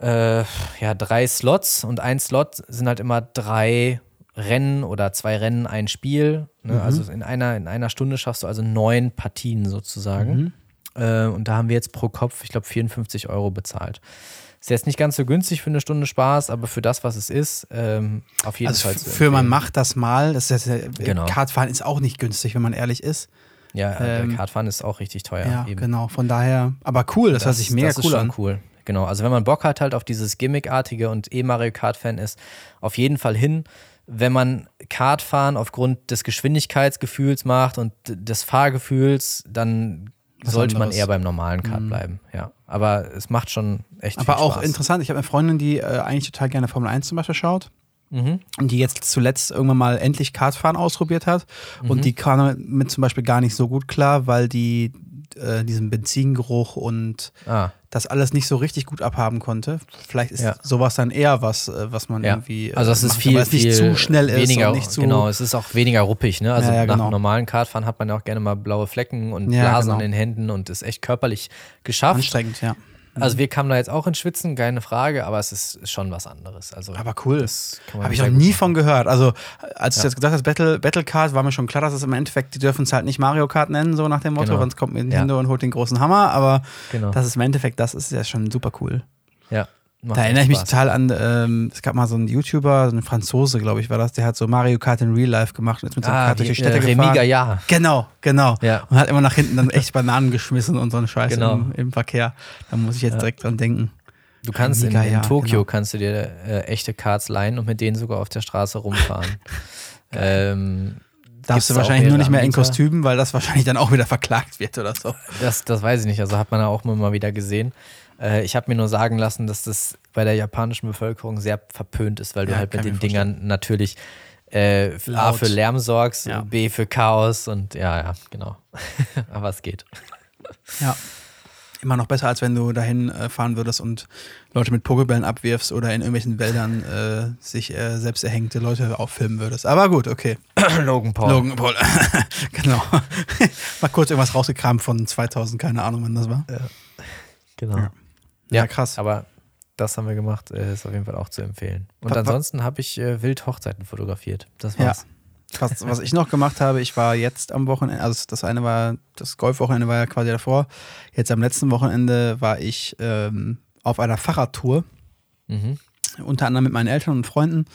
äh, ja, drei Slots und ein Slot sind halt immer drei Rennen oder zwei Rennen, ein Spiel. Ne? Also in einer, in einer Stunde schaffst du also neun Partien sozusagen. Äh, und da haben wir jetzt pro Kopf, ich glaube, 54 Euro bezahlt. Ist jetzt nicht ganz so günstig für eine Stunde Spaß, aber für das, was es ist, ähm, auf jeden Also Fall. zu für man macht das mal. Das ist ja, Genau. Kartfahren ist auch nicht günstig, wenn man ehrlich ist. Ja, äh, ähm, Kartfahren ist auch richtig teuer. Ja, eben. genau. Von daher, aber cool, das, hört sich mega das ist cool schon an. cool. Genau, also wenn man Bock hat halt auf dieses Gimmickartige und eh Mario Kart-Fan ist, auf jeden Fall hin. Wenn man Kartfahren aufgrund des Geschwindigkeitsgefühls macht und des Fahrgefühls, dann Was sollte man anderes. Mhm. eher beim normalen Kart bleiben. Ja, aber es macht schon echt Aber auch Spaß. interessant, ich habe eine Freundin, die äh, eigentlich total gerne Formel 1 zum Beispiel schaut. Mhm. Und die jetzt zuletzt irgendwann mal endlich Kartfahren ausprobiert hat. Mhm. Und die kam damit mit zum Beispiel gar nicht so gut klar, weil die äh, diesen Benzingeruch und Ah, das alles nicht so richtig gut abhaben konnte. Vielleicht ist Ja. sowas dann eher was, äh, was man ja. irgendwie. äh, Also es ist viel, es nicht viel zu schnell ist weniger, nicht zu. genau, es ist auch weniger ruppig, ne? Also Ja, nach genau. dem normalen Kartfahren hat man ja auch gerne mal blaue Flecken und Blasen genau. an den Händen und ist echt körperlich geschafft. Anstrengend, ja. Also wir kamen da jetzt auch ins Schwitzen, keine Frage, aber es ist schon was anderes. Also Aber cool. das Habe ich noch nie machen. von gehört. Also, als du Ja. jetzt gesagt hast, Battle, Battle Card, war mir schon klar, dass es im Endeffekt, die dürfen es halt nicht Mario Kart nennen, so nach dem Motto, Genau. sonst kommt Nintendo und holt den großen Hammer, aber Genau. dass es im Endeffekt das ist, ist ja schon super cool. ja, macht Da erinnere ich mich total an, ähm, es gab mal so einen YouTuber, so einen Franzose, glaube ich, war das, der hat so Mario Kart in Real Life gemacht und ist mit so einem Ah, Kart durch die Städte äh, gefahren. Remiga, ja. Genau, genau. Ja. Und hat immer nach hinten dann echt Bananen geschmissen und so einen Scheiß Genau. im, im Verkehr. Da muss ich jetzt direkt dran denken. Du kannst in, Remiga, in ja, Tokio genau. kannst du dir äh, echte Karts leihen und mit denen sogar auf der Straße rumfahren. ähm, Darfst du wahrscheinlich nur nicht mehr in. Kostümen, weil das wahrscheinlich dann auch wieder verklagt wird oder so. Das, das weiß ich nicht. Also hat man auch immer mal wieder gesehen. Äh, ich habe mir nur sagen lassen, dass das bei der japanischen Bevölkerung sehr verpönt ist, weil du Ja, halt mit den Dingern natürlich äh, A für Lärm sorgst, Ja. B für Chaos und ja, ja, genau. Aber es geht. Ja. Immer noch besser, als wenn du dahin äh, fahren würdest und Leute mit Pokebällen abwirfst oder in irgendwelchen Wäldern äh, sich äh, selbst erhängte Leute auffilmen würdest. Aber gut, okay. Logan Paul. Logan Paul. genau. Mal kurz irgendwas rausgekramt von 2000, keine Ahnung, wann das war. Genau. Ja. Ja, Ja, krass. Aber das haben wir gemacht, äh, ist auf jeden Fall auch zu empfehlen. Und wa- ansonsten habe ich äh, wild Hochzeiten fotografiert. Das Ja. war's. Was, was ich noch gemacht habe, ich war jetzt am Wochenende, also das eine war, das Golfwochenende war ja quasi davor. Jetzt am letzten Wochenende war ich ähm, auf einer Fahrradtour, Mhm. unter anderem mit meinen Eltern und Freunden.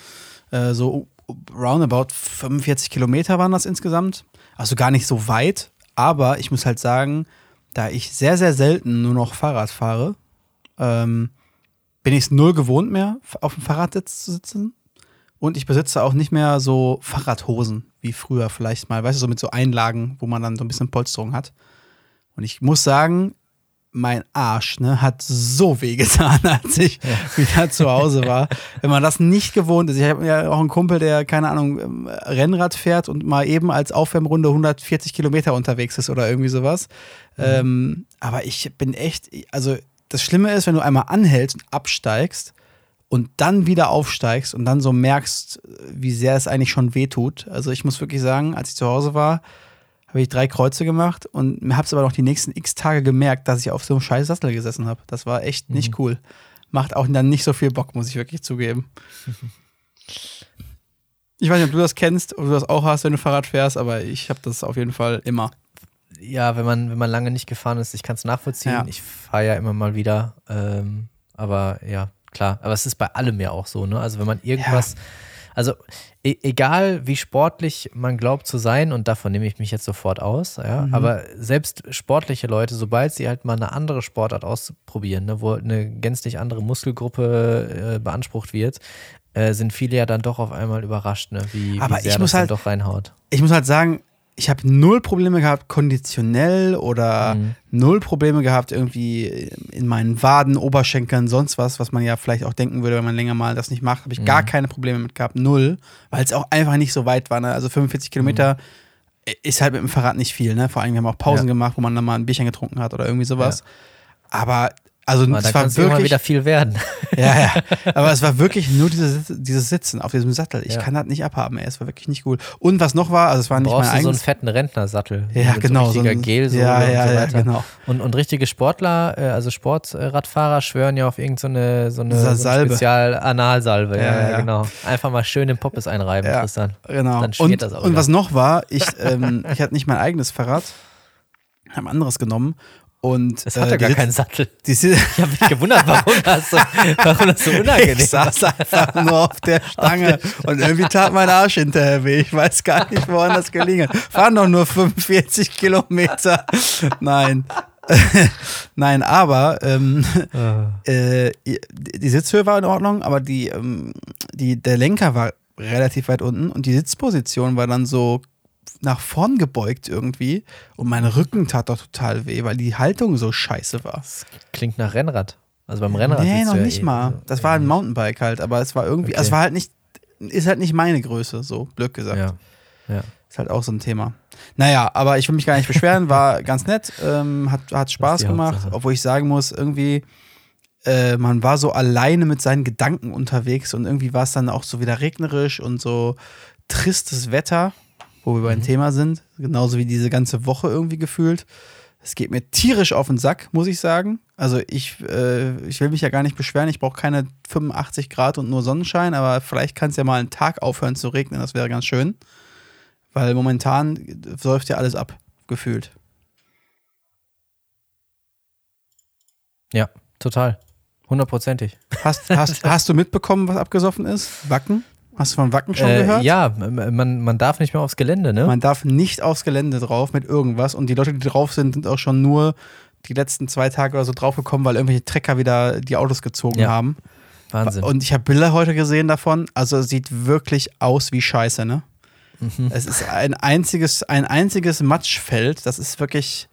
Äh, so roundabout 45 Kilometer waren das insgesamt. Also gar nicht so weit, aber ich muss halt sagen, da ich sehr, sehr selten nur noch Fahrrad fahre, ähm, bin ich es null gewohnt mehr, auf dem Fahrradsitz zu sitzen. Und ich besitze auch nicht mehr so Fahrradhosen wie früher vielleicht mal, weißt du, so mit so Einlagen, wo man dann so ein bisschen Polsterung hat. Und ich muss sagen, mein Arsch ne, hat so weh getan, als ich wieder zu Hause war. Wenn man das nicht gewohnt ist. Ich habe ja auch einen Kumpel, der, keine Ahnung, ähm, Rennrad fährt und mal eben als Aufwärmrunde 140 Kilometer unterwegs ist oder irgendwie sowas. Ähm, aber ich bin echt, also das Schlimme ist, wenn du einmal anhältst und absteigst und dann wieder aufsteigst und dann so merkst, wie sehr es eigentlich schon wehtut. Also ich muss wirklich sagen, als ich zu Hause war, habe ich drei Kreuze gemacht und habe es aber noch die nächsten x Tage gemerkt, dass ich auf so einem scheiß Sattel gesessen habe. Das war echt nicht cool. Macht auch dann nicht so viel Bock, muss ich wirklich zugeben. Ich weiß nicht, ob du das kennst, ob du das auch hast, wenn du Fahrrad fährst, aber ich habe das auf jeden Fall immer. Ja, wenn man, wenn man lange nicht gefahren ist, ich kann es nachvollziehen. Ja. Ich fahre ja immer mal wieder. Ähm, aber ja, klar. Aber es ist bei allem ja auch so, ne? Also wenn man irgendwas, also e egal wie sportlich man glaubt zu sein, und davon nehme ich mich jetzt sofort aus, ja, Mhm. aber selbst sportliche Leute, sobald sie halt mal eine andere Sportart ausprobieren, ne, wo eine gänzlich andere Muskelgruppe äh, beansprucht wird, äh, sind viele ja dann doch auf einmal überrascht, ne, wie, Aber wie sehr ich muss das halt- dann doch reinhaut. Ich muss halt sagen, ich habe null Probleme gehabt, konditionell oder Mhm. null Probleme gehabt, irgendwie in meinen Waden, Oberschenkeln, sonst was, was man ja vielleicht auch denken würde, wenn man länger mal das nicht macht. Habe ich gar Mhm. keine Probleme mit gehabt, null, weil es auch einfach nicht so weit war. Ne? Also 45 Kilometer ist halt mit dem Fahrrad nicht viel. Ne? Vor allem, wir haben auch Pausen Mhm. Ja. gemacht, wo man dann mal ein Bierchen getrunken hat oder irgendwie sowas. Aber also Aber es war wirklich wieder viel werden. ja, ja. Aber es war wirklich nur dieses, dieses Sitzen auf diesem Sattel. Ich Ja. kann das nicht abhaben, ey. Es war wirklich nicht gut. Und was noch war, also es war nicht brauchst mein du so einen eigenes. fetten Rentnersattel. ja, genau. So richtiger ein- Gelsohle ja, ja, und so ja, weiter. genau. Und, und richtige Sportler, äh, also Sportradfahrer, schwören ja auf irgendeine so eine, so eine Salbe. Spezial-Analsalbe. Ja, Ja, ja, ja. genau. Einfach mal schön den Poppes einreiben, Ja. Tristan. genau. Dann und, das auch und was noch war, ich, ähm, ich hatte nicht mein eigenes Fahrrad, habe ein anderes genommen. Und Es hatte äh, die gar keinen Sattel. die Ich habe mich gewundert, warum das so, warum das so unangenehm Ich saß einfach nur auf der Stange und irgendwie tat mein Arsch hinterher weh. Ich weiß gar nicht, woran das gelingen hat. Fahren doch nur 45 Kilometer. Nein. Nein, aber ähm, äh, die Sitzhöhe war in Ordnung, aber die, ähm, die, der Lenker war relativ weit unten und die Sitzposition war dann so nach vorn gebeugt irgendwie und mein Rücken tat doch total weh, weil die Haltung so scheiße war. Das klingt nach Rennrad. Also beim Rennrad. Nee, noch ja nicht eh- mal. Das war ein Mountainbike halt, aber es war irgendwie, Okay. es war halt nicht, ist halt nicht meine Größe, so blöd gesagt. Ja. ja. Ist halt auch so ein Thema. Naja, aber ich will mich gar nicht beschweren, war ganz nett, ähm, hat, hat Spaß gemacht, Hauptsache. obwohl ich sagen muss, irgendwie, äh, man war so alleine mit seinen Gedanken unterwegs und irgendwie war es dann auch so wieder regnerisch und so tristes Wetter, wo wir beim Mhm. Thema sind, genauso wie diese ganze Woche irgendwie gefühlt. Es geht mir tierisch auf den Sack, muss ich sagen. Also ich, äh, ich will mich ja gar nicht beschweren, ich brauche keine 85 Grad und nur Sonnenschein, aber vielleicht kann es ja mal einen Tag aufhören zu regnen, das wäre ganz schön. Weil momentan läuft ja alles ab, gefühlt. ja, total. Hundertprozentig. Hast, hast, hast du mitbekommen, was abgesoffen ist? Wacken? Hast du von Wacken schon Äh, gehört? ja, man, man darf nicht mehr aufs Gelände, ne? Man darf nicht aufs Gelände drauf mit irgendwas und die Leute, die drauf sind, sind auch schon nur die letzten zwei Tage oder so draufgekommen, weil irgendwelche Trecker wieder die Autos gezogen Ja. haben. Wahnsinn. Und ich habe Bilder heute gesehen davon. Also es sieht wirklich aus wie Scheiße, ne? Mhm. Es ist ein einziges, ein einziges Matschfeld. Das ist wirklich.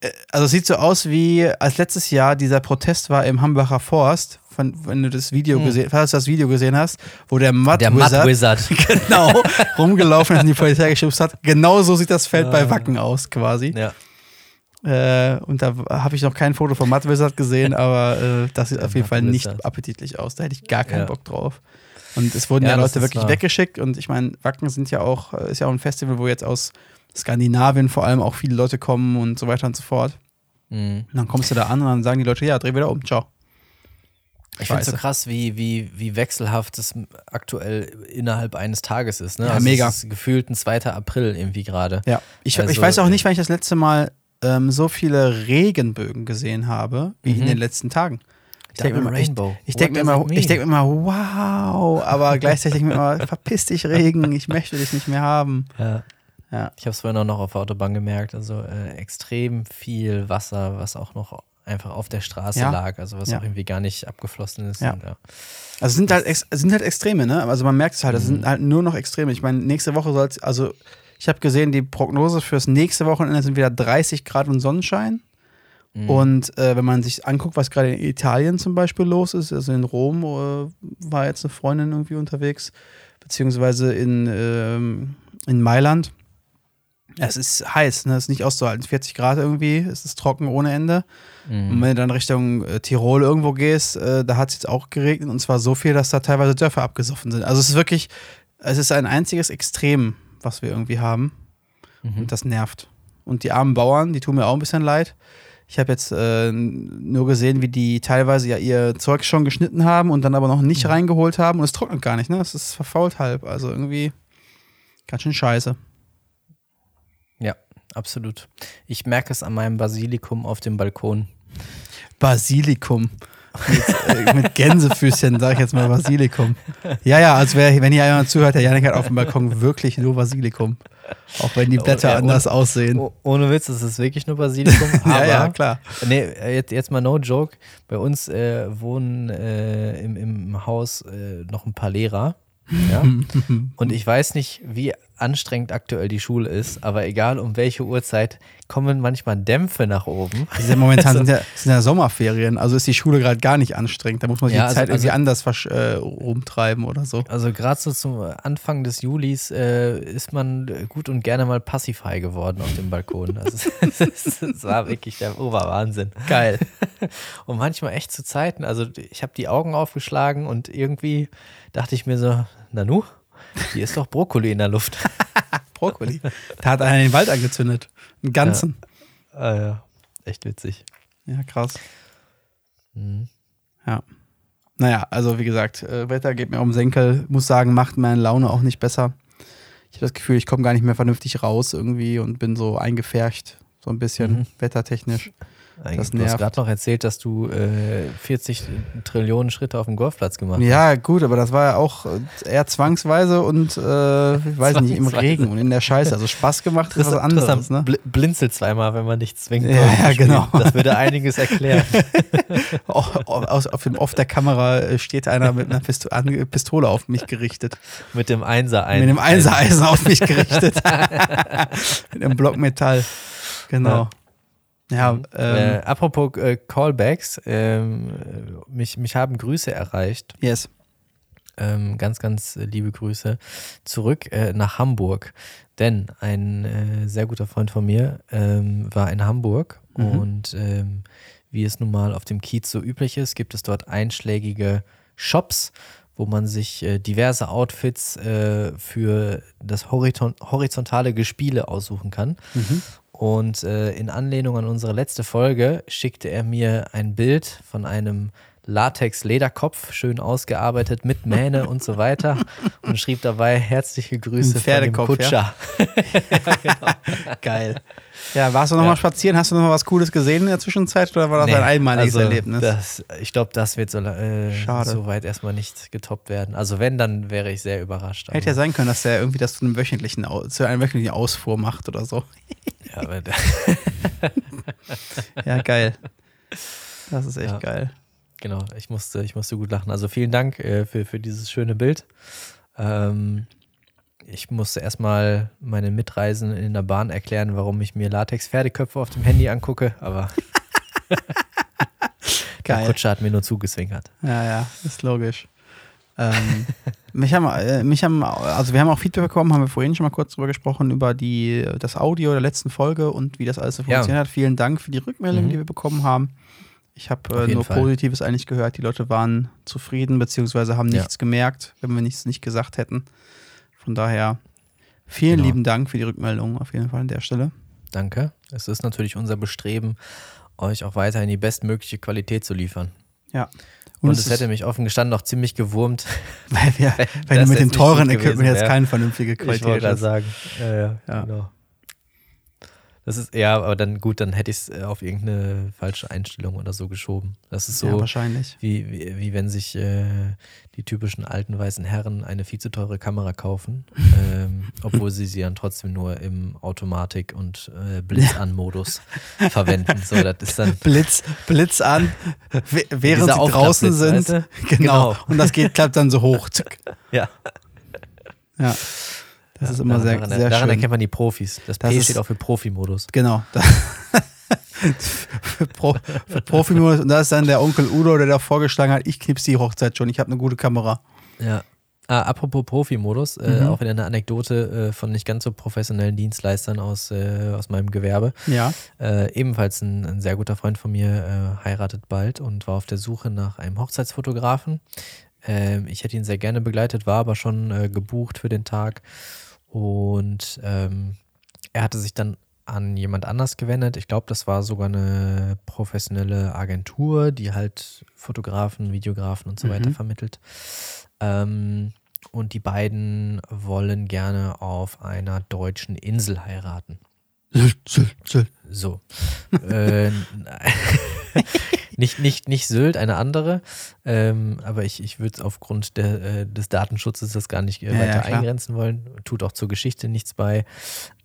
äh, Also es sieht so aus wie als letztes Jahr dieser Protest war im Hambacher Forst, von, wenn du das Video Mhm. gesehen, falls du das Video gesehen hast, wo der Mud Der Mud Wizard, Wizard. genau rumgelaufen ist und die Polizei geschubst hat. Genau so sieht das Feld bei. Wacken aus, quasi. ja. Äh, und da habe ich noch kein Foto von Mud Wizard gesehen, aber äh, das sieht Der auf jeden Mud Fall nicht Wizard. appetitlich aus. Da hätte ich gar keinen Ja. Bock drauf. Und es wurden Ja, ja, Leute wirklich wahr. weggeschickt. Und ich meine, Wacken sind ja auch, äh, ist ja auch ein Festival, wo jetzt aus Skandinavien vor allem auch viele Leute kommen und so weiter und so fort. Mhm. Und dann kommst du da an und dann sagen die Leute, ja, dreh wieder um, ciao. Ich finde es so krass, wie, wie, wie wechselhaft es aktuell innerhalb eines Tages ist. Ne? Ja, also mega. Es ist gefühlt ein 2. April irgendwie gerade. Ja, ich, Also, ich weiß auch nicht, wann ich das letzte Mal ähm, so viele Regenbögen gesehen habe, wie in Mhm. den letzten Tagen. Ich denke mir, ich, ich denke mir, immer- ich denk mir immer, wow, aber gleichzeitig denke ich mir immer, verpiss dich Regen, ich möchte dich nicht mehr haben. Ja. Ja. Ich habe es vorhin auch noch auf der Autobahn gemerkt. Also äh, extrem viel Wasser, was auch noch einfach auf der Straße Ja. lag. Also was Ja. auch irgendwie gar nicht abgeflossen ist. Ja. Und. Also sind halt, sind halt Extreme, ne? Also man merkt es halt, es Mhm. sind halt nur noch Extreme. Ich meine, nächste Woche soll es, also ich habe gesehen, die Prognose fürs nächste Wochenende sind wieder 30 Grad und Sonnenschein. Mhm. Und äh, wenn man sich anguckt, was gerade in Italien zum Beispiel los ist, also in Rom äh, war jetzt eine Freundin irgendwie unterwegs, beziehungsweise in, ähm, in Mailand, Es ist heiß, ne? Es ist nicht auszuhalten. 40 Grad irgendwie, es ist trocken ohne Ende. Und wenn du dann Richtung äh, Tirol irgendwo gehst, äh, da hat es jetzt auch geregnet und zwar so viel, dass da teilweise Dörfer abgesoffen sind. Also es ist wirklich, es ist ein einziges Extrem, was wir irgendwie haben. Und das nervt. Und die armen Bauern, die tun mir auch ein bisschen leid. Ich habe jetzt äh, nur gesehen, wie die teilweise ja ihr Zeug schon geschnitten haben und dann aber noch nicht reingeholt haben und es trocknet gar nicht, ne? Es ist verfault halb. Also irgendwie ganz schön scheiße. Absolut. Ich merke es an meinem Basilikum auf dem Balkon. Basilikum. Mit, äh, mit Gänsefüßchen, sage ich jetzt mal Basilikum. Ja, ja, als wär, wenn hier jemand zuhört, der Janik hat auf dem Balkon wirklich nur Basilikum. Auch wenn die Blätter Oh, ja, anders ohne- aussehen. Oh, ohne Witz, es ist wirklich nur Basilikum. ja, ja, klar. Nee, jetzt, jetzt mal no joke. Bei uns äh, wohnen äh, im, im Haus äh, noch ein paar Lehrer. Ja? Und ich weiß nicht, wie anstrengend aktuell die Schule ist, aber egal um welche Uhrzeit, kommen manchmal Dämpfe nach oben. Diese momentan Also- sind, ja, sind ja Sommerferien, also ist die Schule gerade gar nicht anstrengend. Da muss man sich Ja, die also- Zeit irgendwie also- anders äh, rumtreiben oder so. Also gerade so zum Anfang des Julis äh, ist man gut und gerne mal passivhigh geworden auf dem Balkon. Also es war wirklich der Oberwahnsinn. Geil. Und manchmal echt zu Zeiten, also ich habe die Augen aufgeschlagen und irgendwie dachte ich mir so, Nanu, hier ist doch Brokkoli in der Luft. Brokkoli. Da hat einer den Wald angezündet. Einen ganzen. ah, ja, echt witzig. Ja, krass. Mhm. Ja. Naja, also wie gesagt, äh, Wetter geht mir um den Senkel. Muss sagen, macht meine Laune auch nicht besser. Ich habe das Gefühl, ich komme gar nicht mehr vernünftig raus irgendwie und bin so eingefärcht, so ein bisschen Mhm. wettertechnisch. Eigentlich, du nervt. hast gerade noch erzählt, dass du äh, 40 Trillionen Schritte auf dem Golfplatz gemacht hast. Ja, gut, aber das war ja auch äh, eher zwangsweise und äh, ich weiß nicht, im. Regen und in der Scheiße. Also Spaß gemacht ist was anderes, ne? bl blinzelt zweimal, wenn man nicht zwingt. Ja, ja, genau. Das würde einiges erklären. Aus, auf, dem, auf der Kamera äh, steht einer mit einer Pistole auf mich gerichtet. Mit dem Einser ein. mit einem Einsereisen auf mich gerichtet. mit einem Block Metall. Genau. Ja, äh, ähm, apropos äh, Callbacks, ähm, äh, mich, mich haben Grüße erreicht. yes. Ähm, ganz, ganz äh, liebe Grüße zurück äh, nach Hamburg. Denn ein äh, sehr guter Freund von mir ähm, war in Hamburg Mhm. und ähm, wie es nun mal auf dem Kiez so üblich ist, gibt es dort einschlägige Shops, wo man sich äh, diverse Outfits äh, für das Horizon horizontale Gespiele aussuchen kann. Mhm. Und äh, in Anlehnung an unsere letzte Folge schickte er mir ein Bild von einem Latex-Lederkopf, schön ausgearbeitet mit Mähne und so weiter und schrieb dabei herzliche Grüße Ein Pferdekopf, von dem Kutscher. Geil. Ja, warst du noch Ja. mal spazieren? Hast du noch mal was Cooles gesehen in der Zwischenzeit oder war das Nee, ein einmaliges also Erlebnis? Das, ich glaube, das wird so, äh, so weit erstmal nicht getoppt werden. Also wenn, dann wäre ich sehr überrascht. Hätte ja sein können, dass der irgendwie das zu einem wöchentlichen, zu einer wöchentlichen Ausfuhr macht oder so. ja, aber, Ja, geil. Das ist echt Ja. geil. Genau, ich musste, ich musste gut lachen. Also vielen Dank äh, für, für dieses schöne Bild. Ähm, ich musste erstmal meine Mitreisen in der Bahn erklären, warum ich mir Latex-Pferdeköpfe auf dem Handy angucke, aber der. Kutscher hat mir nur zugezwinkert. Ja, ja, ist logisch. ähm, mich haben, äh, mich haben, also wir haben auch Feedback bekommen, haben wir vorhin schon mal kurz drüber gesprochen, über die, das Audio der letzten Folge und wie das alles so Ja. funktioniert hat. Vielen Dank für die Rückmeldung, Mhm. die wir bekommen haben. Ich habe äh, nur Fall. Positives eigentlich gehört. Die Leute waren zufrieden, beziehungsweise haben Ja. nichts gemerkt, wenn wir nichts nicht gesagt hätten. Von daher vielen Genau. lieben Dank für die Rückmeldung auf jeden Fall an der Stelle. Danke. Es ist natürlich unser Bestreben, euch auch weiterhin die bestmögliche Qualität zu liefern. Ja. Und, es es hätte mich offen gestanden auch ziemlich gewurmt, Weil wir, das du mit dem teuren Equipment jetzt keine vernünftige Ich Qualität gerade hast. sagen. Ja, ja, Ja. genau. Das ist, ja, aber dann gut, dann hätte ich es äh, auf irgendeine falsche Einstellung oder so geschoben. Das ist ja, so, wahrscheinlich. wie, wie, wie wenn sich äh, die typischen alten weißen Herren eine viel zu teure Kamera kaufen, ähm, obwohl sie sie dann trotzdem nur im Automatik- und äh, Blitz-an-Modus verwenden. So, das ist dann Blitz, Blitz an, während sie draußen sind. weißt du? Genau. Genau. Und das geht, klappt dann so hoch. Ja. Ja. Das ist immer sehr, daran, sehr daran schön. erkennt man die Profis. Das, Das P ist- steht auch für Profi-Modus. Genau. für, Pro, für Profimodus. Und da ist dann der Onkel Udo, der da vorgeschlagen hat, ich knips die Hochzeit schon, ich habe eine gute Kamera. Ja. Ah, apropos Profi-Modus, äh, Mhm. auch wieder eine Anekdote äh, von nicht ganz so professionellen Dienstleistern aus, äh, aus meinem Gewerbe. Ja. Äh, ebenfalls ein, ein sehr guter Freund von mir äh, heiratet bald und war auf der Suche nach einem Hochzeitsfotografen. Ähm, ich hätte ihn sehr gerne begleitet, war aber schon äh, gebucht für den Tag. Und ähm, er hatte sich dann an jemand anders gewendet. Ich glaube, das war sogar eine professionelle Agentur, die halt Fotografen, Videografen und so Mhm. weiter vermittelt. Ähm, und die beiden wollen gerne auf einer deutschen Insel heiraten. So. äh, nicht, nicht, nicht Sylt, eine andere. Ähm, aber ich, ich würde aufgrund der, äh, des Datenschutzes das gar nicht äh, weiter ja, eingrenzen wollen. Tut auch zur Geschichte nichts bei.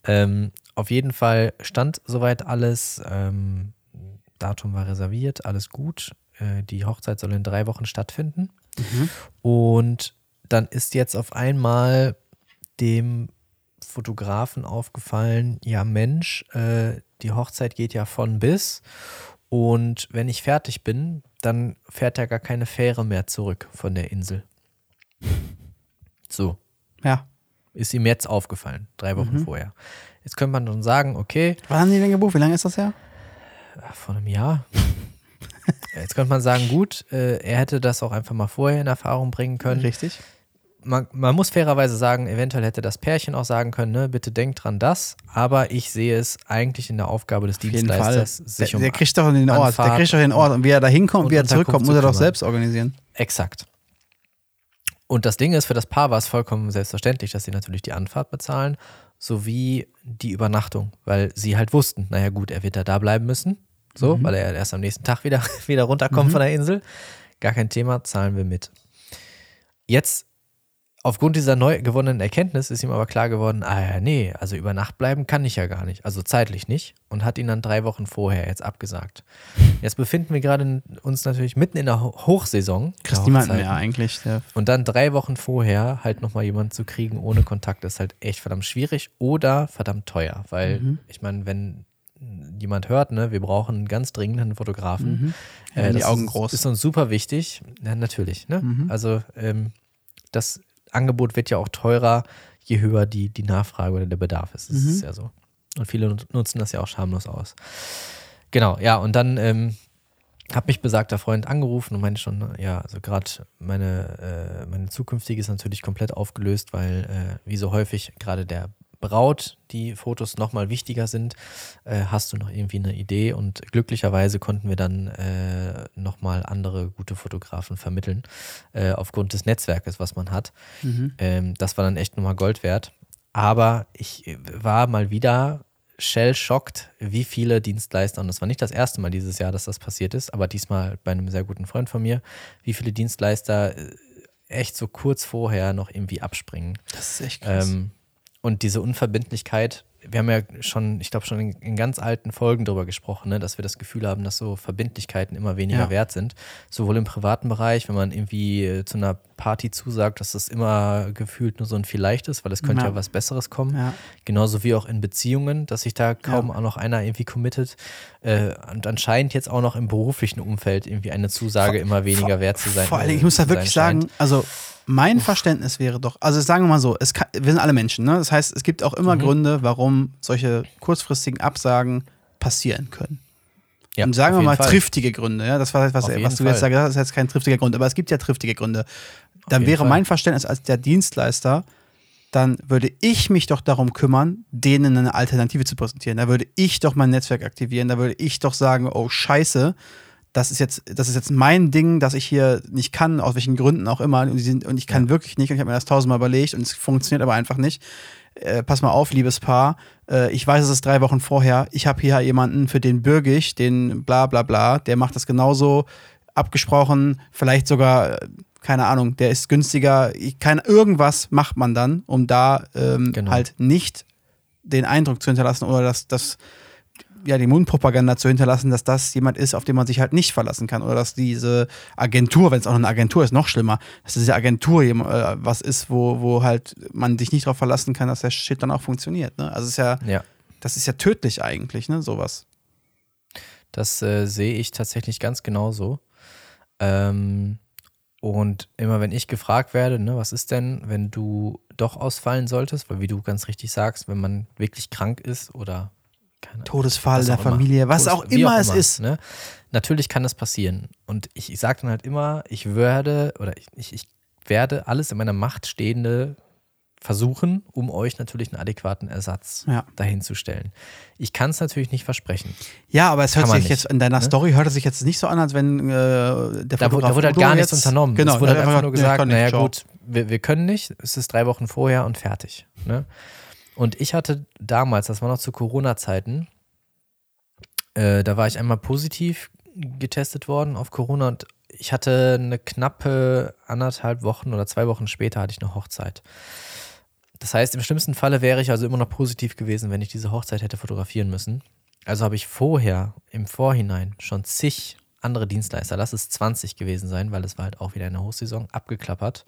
Ähm, auf jeden Fall stand soweit alles. Ähm, Datum war reserviert, alles gut. Äh, die Hochzeit soll in drei Wochen stattfinden. Mhm. Und dann ist jetzt auf einmal dem Fotografen aufgefallen, ja Mensch, äh, die Hochzeit geht ja von bis und wenn ich fertig bin, dann fährt ja gar keine Fähre mehr zurück von der Insel. So, Ja. ist ihm jetzt aufgefallen, drei Wochen Mhm. vorher. Jetzt könnte man dann sagen, okay, Wann haben die denn gebucht? Wie lange ist das her? vor einem Jahr. Jetzt könnte man sagen, gut, äh, er hätte das auch einfach mal vorher in Erfahrung bringen können. Richtig. Man, man muss fairerweise sagen, eventuell hätte das Pärchen auch sagen können, ne, bitte denkt dran das, aber ich sehe es eigentlich in der Aufgabe des Auf. Dienstleisters, Der, sich um der kriegt doch den Ort. Der Anfahrt kriegt doch den Ort. Und wie er da hinkommt und wie er zurückkommt, zu muss er doch selbst organisieren. exakt. Und das Ding ist, für das Paar war es vollkommen selbstverständlich, dass sie natürlich die Anfahrt bezahlen, sowie die Übernachtung, weil sie halt wussten, naja gut, er wird da da bleiben müssen, so, Mhm. weil er erst am nächsten Tag wieder, wieder runterkommt Mhm. von der Insel. Gar kein Thema, zahlen wir mit. Jetzt, aufgrund dieser neu gewonnenen Erkenntnis, ist ihm aber klar geworden, ah ja, nee, also über Nacht bleiben kann ich ja gar nicht, also zeitlich nicht, und hat ihn dann drei Wochen vorher jetzt abgesagt. Jetzt befinden wir gerade uns natürlich mitten in der Ho- Hochsaison. Kriegst niemanden mehr eigentlich. Der, Und dann drei Wochen vorher halt nochmal jemanden zu kriegen ohne Kontakt ist halt echt verdammt schwierig oder verdammt teuer. Weil Mhm. ich meine, wenn jemand hört, ne, wir brauchen ganz dringend einen Fotografen. Mhm. Ja, die Augen groß. ist uns super wichtig. Ja, natürlich. Ne? Mhm. Also ähm, das Angebot wird ja auch teurer, je höher die, die Nachfrage oder der Bedarf ist. Das Mhm. ist ja so. Und viele nut- nutzen das ja auch schamlos aus. Genau, ja, und dann ähm, hat mich besagter Freund angerufen und meinte schon, ja, also gerade meine, äh, meine zukünftige ist natürlich komplett aufgelöst, weil äh, wie so häufig gerade der Braut die Fotos nochmal wichtiger sind, äh, hast du noch irgendwie eine Idee und glücklicherweise konnten wir dann äh, nochmal andere gute Fotografen vermitteln, äh, aufgrund des Netzwerkes, was man hat. Mhm. Ähm, das war dann echt nochmal Gold wert. Aber ich äh, war mal wieder shell-schockt, wie viele Dienstleister, und das war nicht das erste Mal dieses Jahr, dass das passiert ist, aber diesmal bei einem sehr guten Freund von mir, wie viele Dienstleister äh, echt so kurz vorher noch irgendwie abspringen. Das ist echt krass. Ähm, und diese Unverbindlichkeit, wir haben ja schon, ich glaube, schon in, in ganz alten Folgen darüber gesprochen, ne, dass wir das Gefühl haben, dass so Verbindlichkeiten immer weniger Ja. wert sind. Sowohl im privaten Bereich, wenn man irgendwie äh, zu einer Party zusagt, dass das immer gefühlt nur so ein Vielleicht ist, weil es könnte ja, Ja. was Besseres kommen. ja. Genauso wie auch in Beziehungen, dass sich da kaum auch noch einer irgendwie committet. Äh, und anscheinend jetzt auch noch im beruflichen Umfeld irgendwie eine Zusage immer weniger wert zu sein. Vor Dingen, äh, ich muss da wirklich sagen, also mein Verständnis wäre doch, also sagen wir mal so, es kann, wir sind alle Menschen, ne? Das heißt, es gibt auch immer Mhm. Gründe, warum solche kurzfristigen Absagen passieren können. Ja, Und sagen wir mal Fall. triftige Gründe, ja, das war was, was jeden du jetzt gesagt hast, ist jetzt kein triftiger Grund, aber es gibt ja triftige Gründe. Dann wäre Fall. mein Verständnis als der Dienstleister, dann würde ich mich doch darum kümmern, denen eine Alternative zu präsentieren. Da würde ich doch mein Netzwerk aktivieren, da würde ich doch sagen, oh Scheiße, das ist jetzt, das ist jetzt mein Ding, das ich hier nicht kann, aus welchen Gründen auch immer. Und, ich kann Ja. wirklich nicht und ich habe mir das tausendmal überlegt und es funktioniert aber einfach nicht. Äh, pass mal auf, liebes Paar. Äh, ich weiß, es ist drei Wochen vorher. Ich habe hier jemanden, für den bürge ich, den bla bla bla, der macht das genauso abgesprochen, vielleicht sogar, äh, keine Ahnung, der ist günstiger. Ich kann, irgendwas macht man dann, um da ähm, Genau. halt nicht den Eindruck zu hinterlassen oder dass das ja, die Mundpropaganda zu hinterlassen, dass das jemand ist, auf den man sich halt nicht verlassen kann. Oder dass diese Agentur, wenn es auch eine Agentur ist, noch schlimmer, dass diese Agentur äh, was ist, wo, wo halt man sich nicht darauf verlassen kann, dass der Shit dann auch funktioniert. Ne? Also es ist ja, Ja. das ist ja tödlich eigentlich, ne, sowas. Das äh, sehe ich tatsächlich ganz genauso. Ähm, Und immer wenn ich gefragt werde, ne, was ist denn, wenn du doch ausfallen solltest, weil wie du ganz richtig sagst, wenn man wirklich krank ist oder keine, Todesfall der auch immer. Familie, was Todes- auch immer es ist. Ne? Natürlich kann das passieren. Und ich, ich sage dann halt immer, ich werde oder ich, ich, ich werde alles in meiner Macht Stehende versuchen, um euch natürlich einen adäquaten Ersatz Ja. dahin zu stellen. Ich kann es natürlich nicht versprechen. Ja, aber es hört sich nicht, jetzt in deiner ne? Story hört es sich jetzt nicht so an, als wenn äh, der Da, wurde- da wurde halt gar nichts unternommen. Genau, es wurde halt hat einfach nur gesagt, naja gut, wir, wir können nicht, es ist drei Wochen vorher und fertig. Ne? Und ich hatte damals, das war noch zu Corona-Zeiten, äh, da war ich einmal positiv getestet worden auf Corona und ich hatte eine knappe anderthalb Wochen oder zwei Wochen später hatte ich eine Hochzeit. Das heißt, im schlimmsten Falle wäre ich also immer noch positiv gewesen, wenn ich diese Hochzeit hätte fotografieren müssen. Also habe ich vorher, im Vorhinein, schon zig andere Dienstleister, lass es 20 gewesen sein, weil es war halt auch wieder eine Hochsaison, abgeklappert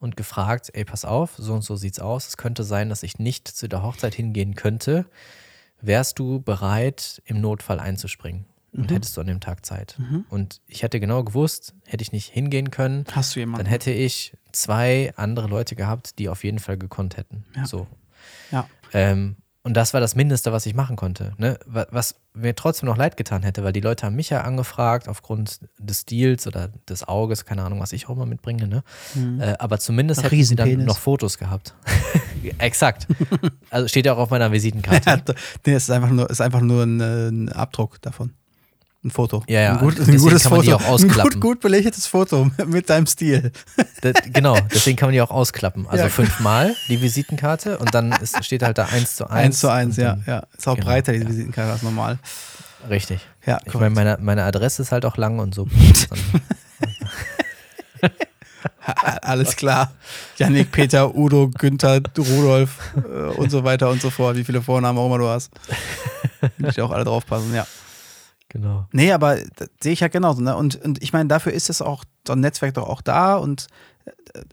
und gefragt, ey, pass auf, so und so sieht's aus. Es könnte sein, dass ich nicht zu der Hochzeit hingehen könnte. Wärst du bereit, im Notfall einzuspringen? Und hättest du an dem Tag Zeit? Und ich hätte genau gewusst, hätte ich nicht hingehen können, Hast du jemanden? dann hätte ich zwei andere Leute gehabt, die auf jeden Fall gekonnt hätten. Ja. So. Ja. Ähm, und das war das Mindeste, was ich machen konnte. Ne? Wa- Was mir trotzdem noch leid getan hätte, weil die Leute haben mich ja angefragt aufgrund des Stils oder des Auges, keine Ahnung, was ich auch immer mitbringe. Ne? Äh, aber zumindest hätten sie dann noch Fotos gehabt. Exakt. Also steht ja auch auf meiner Visitenkarte. Ja, nee, es ist einfach nur, ist einfach nur ein, äh, ein Abdruck davon. Ein Foto. Ja, ja, Ein, gut, ein gutes Foto. Ein gut, gut belegtes Foto mit deinem Stil. Das, genau, deswegen kann man die auch ausklappen. Also Ja. fünfmal die Visitenkarte und dann ist, steht halt da eins zu eins. Eins zu eins, ja, ja. Ist auch Genau, breiter, die ja. Visitenkarte, als normal. Richtig. Ja, Ich meine, meine, meine Adresse ist halt auch lang und so. Alles klar. Yannick, Peter, Udo, Günther, Rudolf äh, und so weiter und so fort. Wie viele Vornamen auch immer du hast. Muss ich auch alle draufpassen, ja. Genau. Nee, aber sehe ich ja genauso. Ne? Und, und ich meine, dafür ist es auch, so ein Netzwerk doch auch da. Und äh,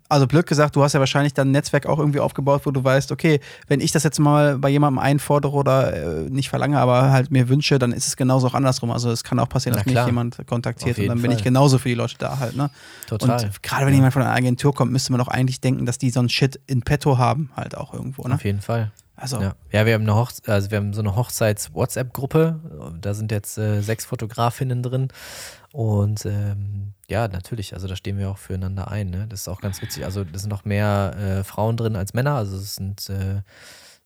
also blöd gesagt, du hast ja wahrscheinlich dann ein Netzwerk auch irgendwie aufgebaut, wo du weißt, okay, wenn ich das jetzt mal bei jemandem einfordere oder äh, nicht verlange, aber halt mir wünsche, dann ist es genauso auch andersrum. Also es kann auch passieren, dass mich jemand kontaktiert und dann bin ich genauso für die Leute da halt. Ne? Total. Und gerade wenn jemand von einer Agentur kommt, müsste man doch eigentlich denken, dass die so ein Shit in petto haben, halt auch irgendwo. Ne? Auf jeden Fall. Also, Ja. ja, wir haben eine Hochze also wir haben so eine Hochzeits-WhatsApp-Gruppe. Da sind jetzt äh, sechs Fotografinnen drin. Und ähm, ja, natürlich, also da stehen wir auch füreinander ein. Ne? Das ist auch ganz witzig. Also da sind noch mehr äh, Frauen drin als Männer. Also es sind äh,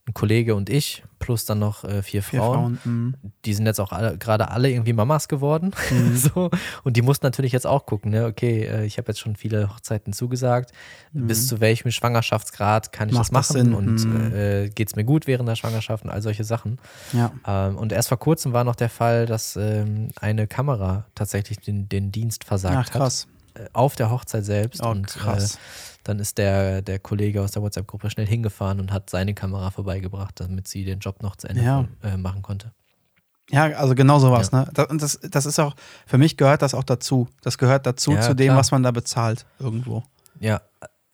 ein Kollege und ich, plus dann noch äh, vier, vier Frauen. Frauen. mm. Die sind jetzt auch gerade alle irgendwie Mamas geworden. Mhm. so. Und die mussten natürlich jetzt auch gucken, ne? okay, äh, ich habe jetzt schon viele Hochzeiten zugesagt. Bis zu welchem Schwangerschaftsgrad kann ich Mhm. Macht das das machen? Sinn? Und Mhm. äh, geht es mir gut während der Schwangerschaft und all solche Sachen. Ja. Ähm, und erst vor kurzem war noch der Fall, dass ähm, eine Kamera tatsächlich den, den Dienst versagt Ach, krass. hat. Äh, auf der Hochzeit selbst. Oh, und krass. Dann ist der, der Kollege aus der WhatsApp-Gruppe schnell hingefahren und hat seine Kamera vorbeigebracht, damit sie den Job noch zu Ende Ja. äh, machen konnte. Ja, also genau sowas, ne? Das, das, das ist auch, für mich gehört das auch dazu. Das gehört dazu Ja, zu dem, klar. was man da bezahlt irgendwo. Ja,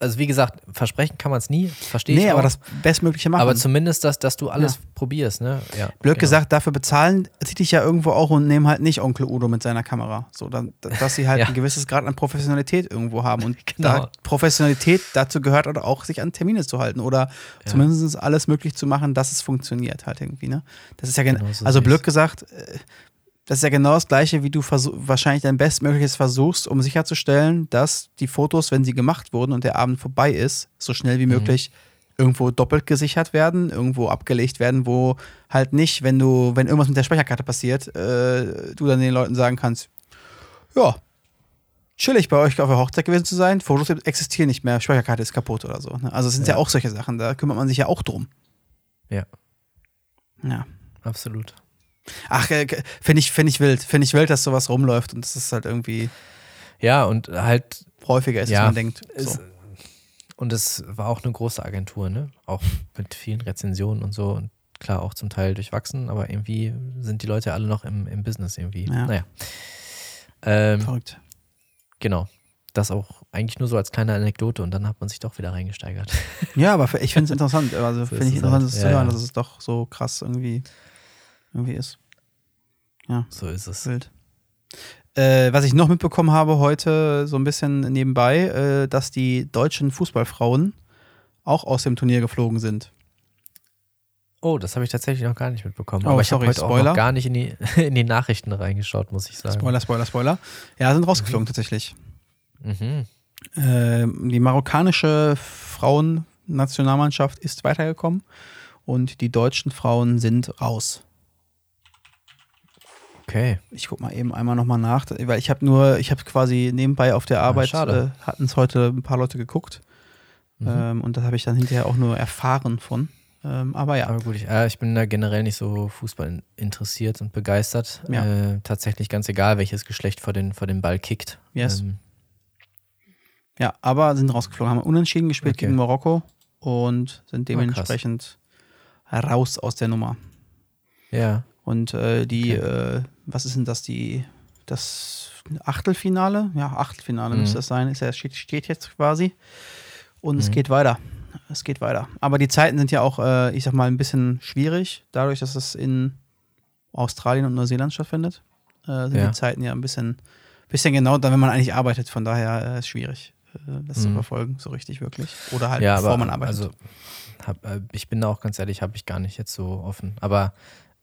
also wie gesagt, versprechen kann man es nie, verstehe Nee, ich aber auch. das Bestmögliche machen. aber zumindest, dass, dass du alles Ja. probierst, ne? Ja, Blöd genau. gesagt, dafür bezahlen zieht dich ja irgendwo auch und nehmen halt nicht Onkel Udo mit seiner Kamera. So, dann, dass sie halt Ja. ein gewisses Grad an Professionalität irgendwo haben. Und Genau. da Professionalität dazu gehört oder auch, sich an Termine zu halten oder zumindest alles möglich zu machen, dass es funktioniert halt irgendwie. Ne? Das ist ja gen Genau so also blöd gesagt, äh, das ist ja genau das Gleiche, wie du wahrscheinlich dein Bestmögliches versuchst, um sicherzustellen, dass die Fotos, wenn sie gemacht wurden und der Abend vorbei ist, so schnell Mhm. wie möglich irgendwo doppelt gesichert werden, irgendwo abgelegt werden, wo halt nicht, wenn du, wenn irgendwas mit der Speicherkarte passiert, äh, du dann den Leuten sagen kannst, ja, chillig bei euch auf der Hochzeit gewesen zu sein, Fotos existieren nicht mehr, Speicherkarte ist kaputt oder so. Ne? Also es sind ja. Ja. auch solche Sachen, da kümmert man sich ja auch drum. Ja, Ja. absolut. Ach, äh, finde ich, find ich wild. Finde ich wild, dass sowas rumläuft und es halt irgendwie Ja, und halt häufiger ist, Ja, als man denkt. So. Und es war auch eine große Agentur, ne? Auch mit vielen Rezensionen und so. Und klar, auch zum Teil durchwachsen, aber irgendwie sind die Leute alle noch im, im Business irgendwie. Ja. Naja. Ähm, Verrückt. genau. Das auch eigentlich nur so als kleine Anekdote und dann hat man sich doch wieder reingesteigert. Ja, aber ich finde es interessant. Also So finde ist ich es interessant, das zu Ja, hören, ja. dass es doch so krass irgendwie, irgendwie ist. So ist es. Wild. Äh, was ich noch mitbekommen habe heute, so ein bisschen nebenbei, äh, dass die deutschen Fußballfrauen auch aus dem Turnier geflogen sind. Oh, das habe ich tatsächlich noch gar nicht mitbekommen. Oh, Aber ich habe heute auch Spoiler. noch gar nicht in die, in die Nachrichten reingeschaut, muss ich sagen. Spoiler, Spoiler, Spoiler. Ja, sind rausgeflogen tatsächlich. Mhm. Ähm, die marokkanische Frauennationalmannschaft ist weitergekommen und die deutschen Frauen sind raus. Okay. Ich guck mal eben einmal nochmal nach, weil ich habe nur, ich habe quasi nebenbei auf der Arbeit, schade. äh, hatten es heute ein paar Leute geguckt Mhm. ähm, und das habe ich dann hinterher auch nur erfahren von. Ähm, aber ja, Aber gut, ich, äh, ich bin da generell nicht so Fußball in- interessiert und begeistert. Ja. Äh, tatsächlich ganz egal, welches Geschlecht vor den, vor den Ball kickt. Yes. Ähm, ja, aber sind rausgeflogen, haben unentschieden gespielt Okay. gegen Marokko und sind Ah, dementsprechend raus aus der Nummer. ja. Und äh, die, Okay. Was ist denn das, die, das Achtelfinale? Ja, Achtelfinale Mhm. müsste das sein. Ist ja, steht, steht jetzt quasi. Und es Mhm. geht weiter. Es geht weiter. Aber die Zeiten sind ja auch, äh, ich sag mal, ein bisschen schwierig, dadurch, dass es in Australien und Neuseeland stattfindet. Äh, sind Ja. die Zeiten ja ein bisschen, bisschen genau, dann, wenn man eigentlich arbeitet. Von daher äh, ist schwierig, äh, das zu Mhm. verfolgen, so richtig wirklich. Oder halt, ja, bevor aber man arbeitet. also, hab, äh, ich bin da auch ganz ehrlich, habe ich gar nicht jetzt so offen. Aber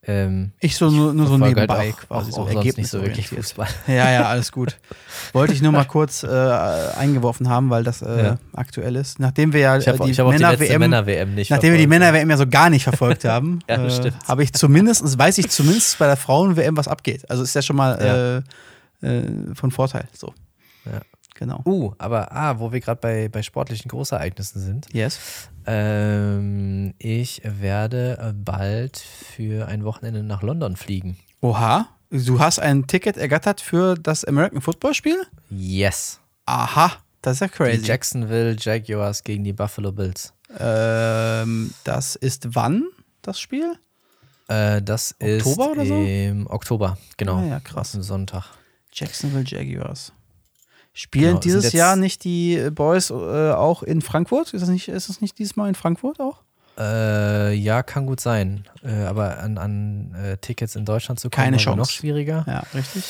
ähm, ich so nur, nur so verfolge nebenbei halt auch, quasi, auch, so sonst nicht so wirklich. Fußball. Ja, ja, alles gut. Wollte ich nur mal kurz äh, eingeworfen haben, weil das äh, Ja. aktuell ist. Nachdem wir ja Ich habe äh, die ich hab auch die letzte Männer-WM Männer-WM nicht nachdem wir die verfolgt. Männer-WM ja so gar nicht verfolgt haben, Ja, äh, habe ich zumindest, weiß ich zumindest bei der Frauen-WM, was abgeht. Also ist ja schon mal äh, äh, von Vorteil. So. Genau. Uh, aber ah, wo wir gerade bei, bei sportlichen Großereignissen sind. Yes. Ähm, ich werde äh, bald für ein Wochenende nach London fliegen. Oha. Du hast ein Ticket ergattert für das American Football Spiel? Yes. Aha. Das ist ja Die crazy. Jacksonville Jaguars gegen die Buffalo Bills. Ähm, das ist wann das Spiel? Äh, das Oktober ist oder so? im Oktober, genau. Ah ja, krass. Am Sonntag. Jacksonville Jaguars. Spielen Genau, dieses Jahr nicht die äh, Boys äh, auch in Frankfurt? Ist das, nicht, ist das nicht dieses Mal in Frankfurt auch? Äh, ja, kann gut sein. Äh, aber an, an äh, Tickets in Deutschland zu kommen, Keine wohl noch schwieriger. Ja, richtig.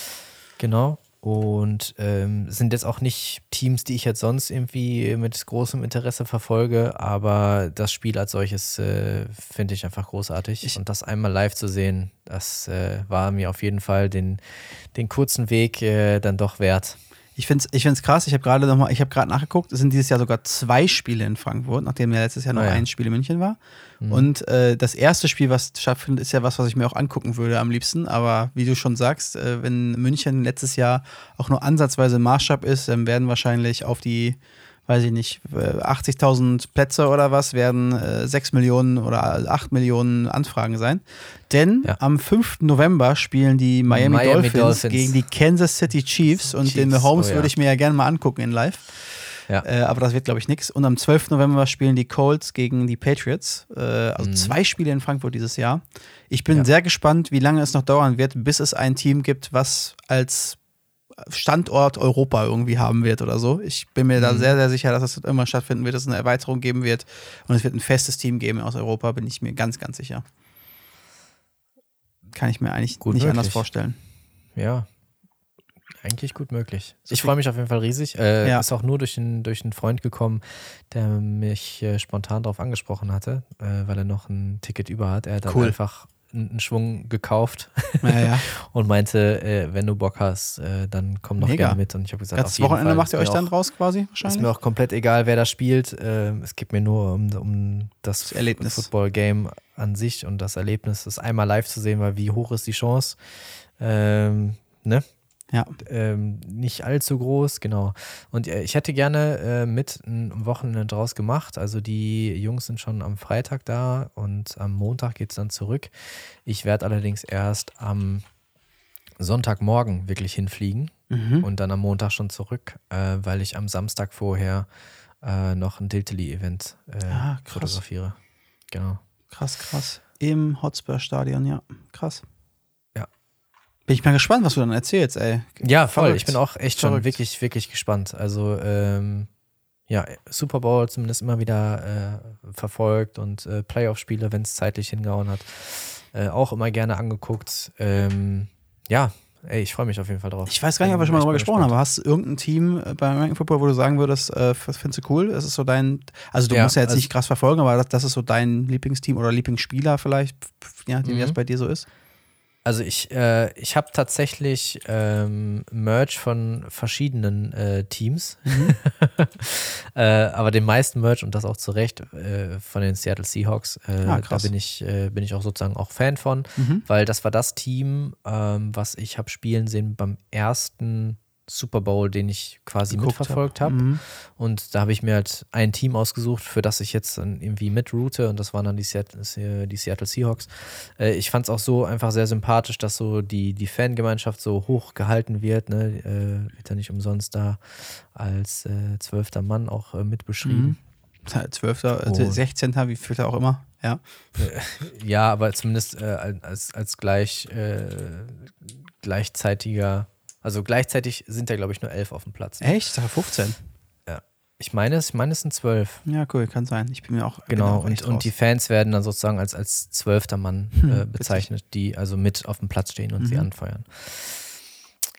Genau. Und ähm, sind jetzt auch nicht Teams, die ich jetzt sonst irgendwie mit großem Interesse verfolge, aber das Spiel als solches äh, finde ich einfach großartig. Ich- Und das einmal live zu sehen, das äh, war mir auf jeden Fall den, den kurzen Weg äh, dann doch wert. Ich finde es ich find's krass. Ich habe gerade noch mal, ich habe gerade nachgeguckt. Es sind dieses Jahr sogar zwei Spiele in Frankfurt, nachdem ja letztes Jahr nur Ah, ja. ein Spiel in München war. Mhm. Und äh, das erste Spiel, was stattfindet, ist ja was, was ich mir auch angucken würde am liebsten. Aber wie du schon sagst, äh, wenn München letztes Jahr auch nur ansatzweise Maßstab ist, dann werden wahrscheinlich auf die, weiß ich nicht, äh, 80.000 Plätze oder was, werden äh, 6 Millionen oder 8 Millionen Anfragen sein. Denn Ja. am 5. November spielen die Miami, Miami Dolphins, Dolphins. gegen die Kansas City Chiefs und den Chiefs, Mahomes oh ja. würde ich mir ja gerne mal angucken in live. Ja. Äh, aber das wird, glaube ich, nichts. Und am 12. November spielen die Colts gegen die Patriots. Äh, also Mhm. zwei Spiele in Frankfurt dieses Jahr. Ich bin Ja. sehr gespannt, wie lange es noch dauern wird, bis es ein Team gibt, was als Standort Europa irgendwie haben wird oder so. Ich bin mir da Mhm. sehr, sehr sicher, dass es immer stattfinden wird, dass es eine Erweiterung geben wird und es wird ein festes Team geben aus Europa, bin ich mir ganz, ganz sicher. Kann ich mir eigentlich Gut nicht möglich. anders vorstellen. Ja, eigentlich gut möglich. Ich freue mich auf jeden Fall riesig. Äh, Ja. Ist auch nur durch einen, durch einen Freund gekommen, der mich äh, spontan darauf angesprochen hatte, äh, weil er noch ein Ticket über hat. Er hat dann Cool. einfach einen Schwung gekauft Ja, ja. und meinte, äh, wenn du Bock hast, äh, dann komm noch Mega. gerne mit. Und ich habe gesagt, Ganzes jeden Wochenende Fall. macht ihr Ist euch dann auch, raus quasi Ist wahrscheinlich? mir auch komplett egal, wer da spielt. Äh, es geht mir nur um, um das, Das Erlebnis. Football-Game an sich und das Erlebnis, das einmal live zu sehen, weil wie hoch ist die Chance? Ähm, ne? Ja. Ähm, nicht allzu groß, genau. Und äh, ich hätte gerne äh, mit ein Wochenende draus gemacht. Also die Jungs sind schon am Freitag da und am Montag geht es dann zurück. Ich werde allerdings erst am Sonntagmorgen wirklich hinfliegen Mhm. und dann am Montag schon zurück, äh, weil ich am Samstag vorher äh, noch ein Diltily-Event äh, Ah, fotografiere. Genau. Krass, krass. Im Hotspur-Stadion, ja. Krass. Ja. Bin ich mal gespannt, was du dann erzählst, ey. Ja, voll. Verrückt. Ich bin auch echt schon Verrückt. wirklich, wirklich gespannt. Also, ähm, ja, Super Bowl zumindest immer wieder äh, verfolgt und äh, Playoff-Spiele, wenn es zeitlich hingehauen hat, äh, auch immer gerne angeguckt. Ähm, ja, ey, ich freue mich auf jeden Fall drauf. Ich weiß gar nicht, ob wir schon mal darüber gesprochen haben, hast du irgendein Team äh, beim American Football, wo du sagen würdest, äh, das findest du cool? Das ist so dein, also du Ja, musst ja jetzt also- nicht krass verfolgen, aber das, das ist so dein Lieblingsteam oder Lieblingsspieler vielleicht, nachdem, wie Mhm. das bei dir so ist. Also ich, äh, ich habe tatsächlich ähm, Merch von verschiedenen äh, Teams, äh, aber den meisten Merch und das auch zu Recht äh, von den Seattle Seahawks. Äh, Ah, da bin ich, äh, bin ich auch sozusagen auch Fan von, Mhm. weil das war das Team, ähm, was ich habe spielen sehen beim ersten Super Bowl, den ich quasi Geguckt mitverfolgt hab. habe. Mhm. Und da habe ich mir halt ein Team ausgesucht, für das ich jetzt dann irgendwie mitroute und das waren dann die Seattle, die Seattle Seahawks. Äh, Ich fand es auch so einfach sehr sympathisch, dass so die, die Fangemeinschaft so hoch gehalten wird. Ne? Äh, Wird ja nicht umsonst da als äh, zwölfter Mann auch äh, mit beschrieben. Zwölfter, Oh. äh, 16. wie fühlt er auch immer, ja. Ja, aber zumindest äh, als, als gleich, äh, gleichzeitiger, also gleichzeitig sind ja, glaube ich, nur elf auf dem Platz. Echt? Ich sage 15. Ich meine, es, ich meine, es sind zwölf. Ja, cool, kann sein. Ich bin mir auch Genau, auch und, und die. Fans werden dann sozusagen als, als zwölfter Mann Hm, äh, bezeichnet, die also mit auf dem Platz stehen und sie Mhm. anfeuern.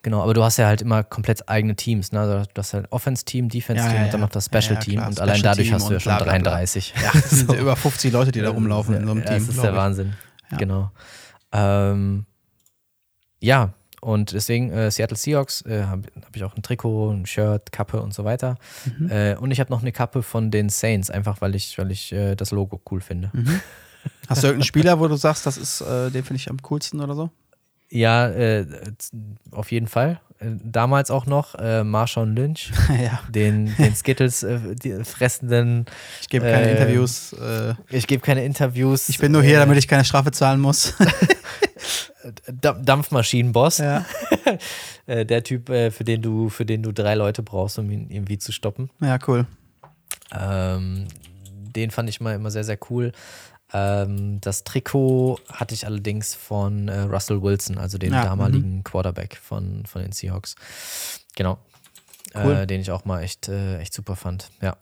Genau, aber du hast ja halt immer komplett eigene Teams. Ne? Also du hast halt Offense-Team, Defense-Team Ja, ja, und dann ja. noch das Ja, ja, Special-Team. klar, und allein Special dadurch Team hast du ja schon bla, bla, bla. 33. Ja, das sind über 50 Leute, die da rumlaufen in so einem ja, Team. Das ist der ich. Wahnsinn. Ja. Genau. Ähm, ja, und deswegen äh, Seattle Seahawks äh, habe hab ich auch ein Trikot, ein Shirt, Kappe und so weiter. Mhm. Äh, und ich habe noch eine Kappe von den Saints, einfach weil ich, weil ich äh, das Logo cool finde. Mhm. Hast du irgendeinen Spieler, wo du sagst, das ist, äh, den finde ich am coolsten oder so? Ja, äh, auf jeden Fall. Damals auch noch äh, Marshawn Lynch, ja, den, den Skittles fressenden. ich gebe keine Interviews. Ich gebe keine Interviews. ich bin nur hier, damit ich keine Strafe zahlen muss. Da- Dampfmaschinenboss. ja. Äh, der Typ, äh, für den du, für den du drei Leute brauchst, um ihn irgendwie zu stoppen. ja, cool. Ähm, den fand ich mal immer sehr, sehr cool. Ähm, das Trikot hatte ich allerdings von äh, Russell Wilson, also dem Ja, damaligen Quarterback von, von den Seahawks. Genau. Cool. Äh, den ich auch mal echt, äh, echt super fand. Ja.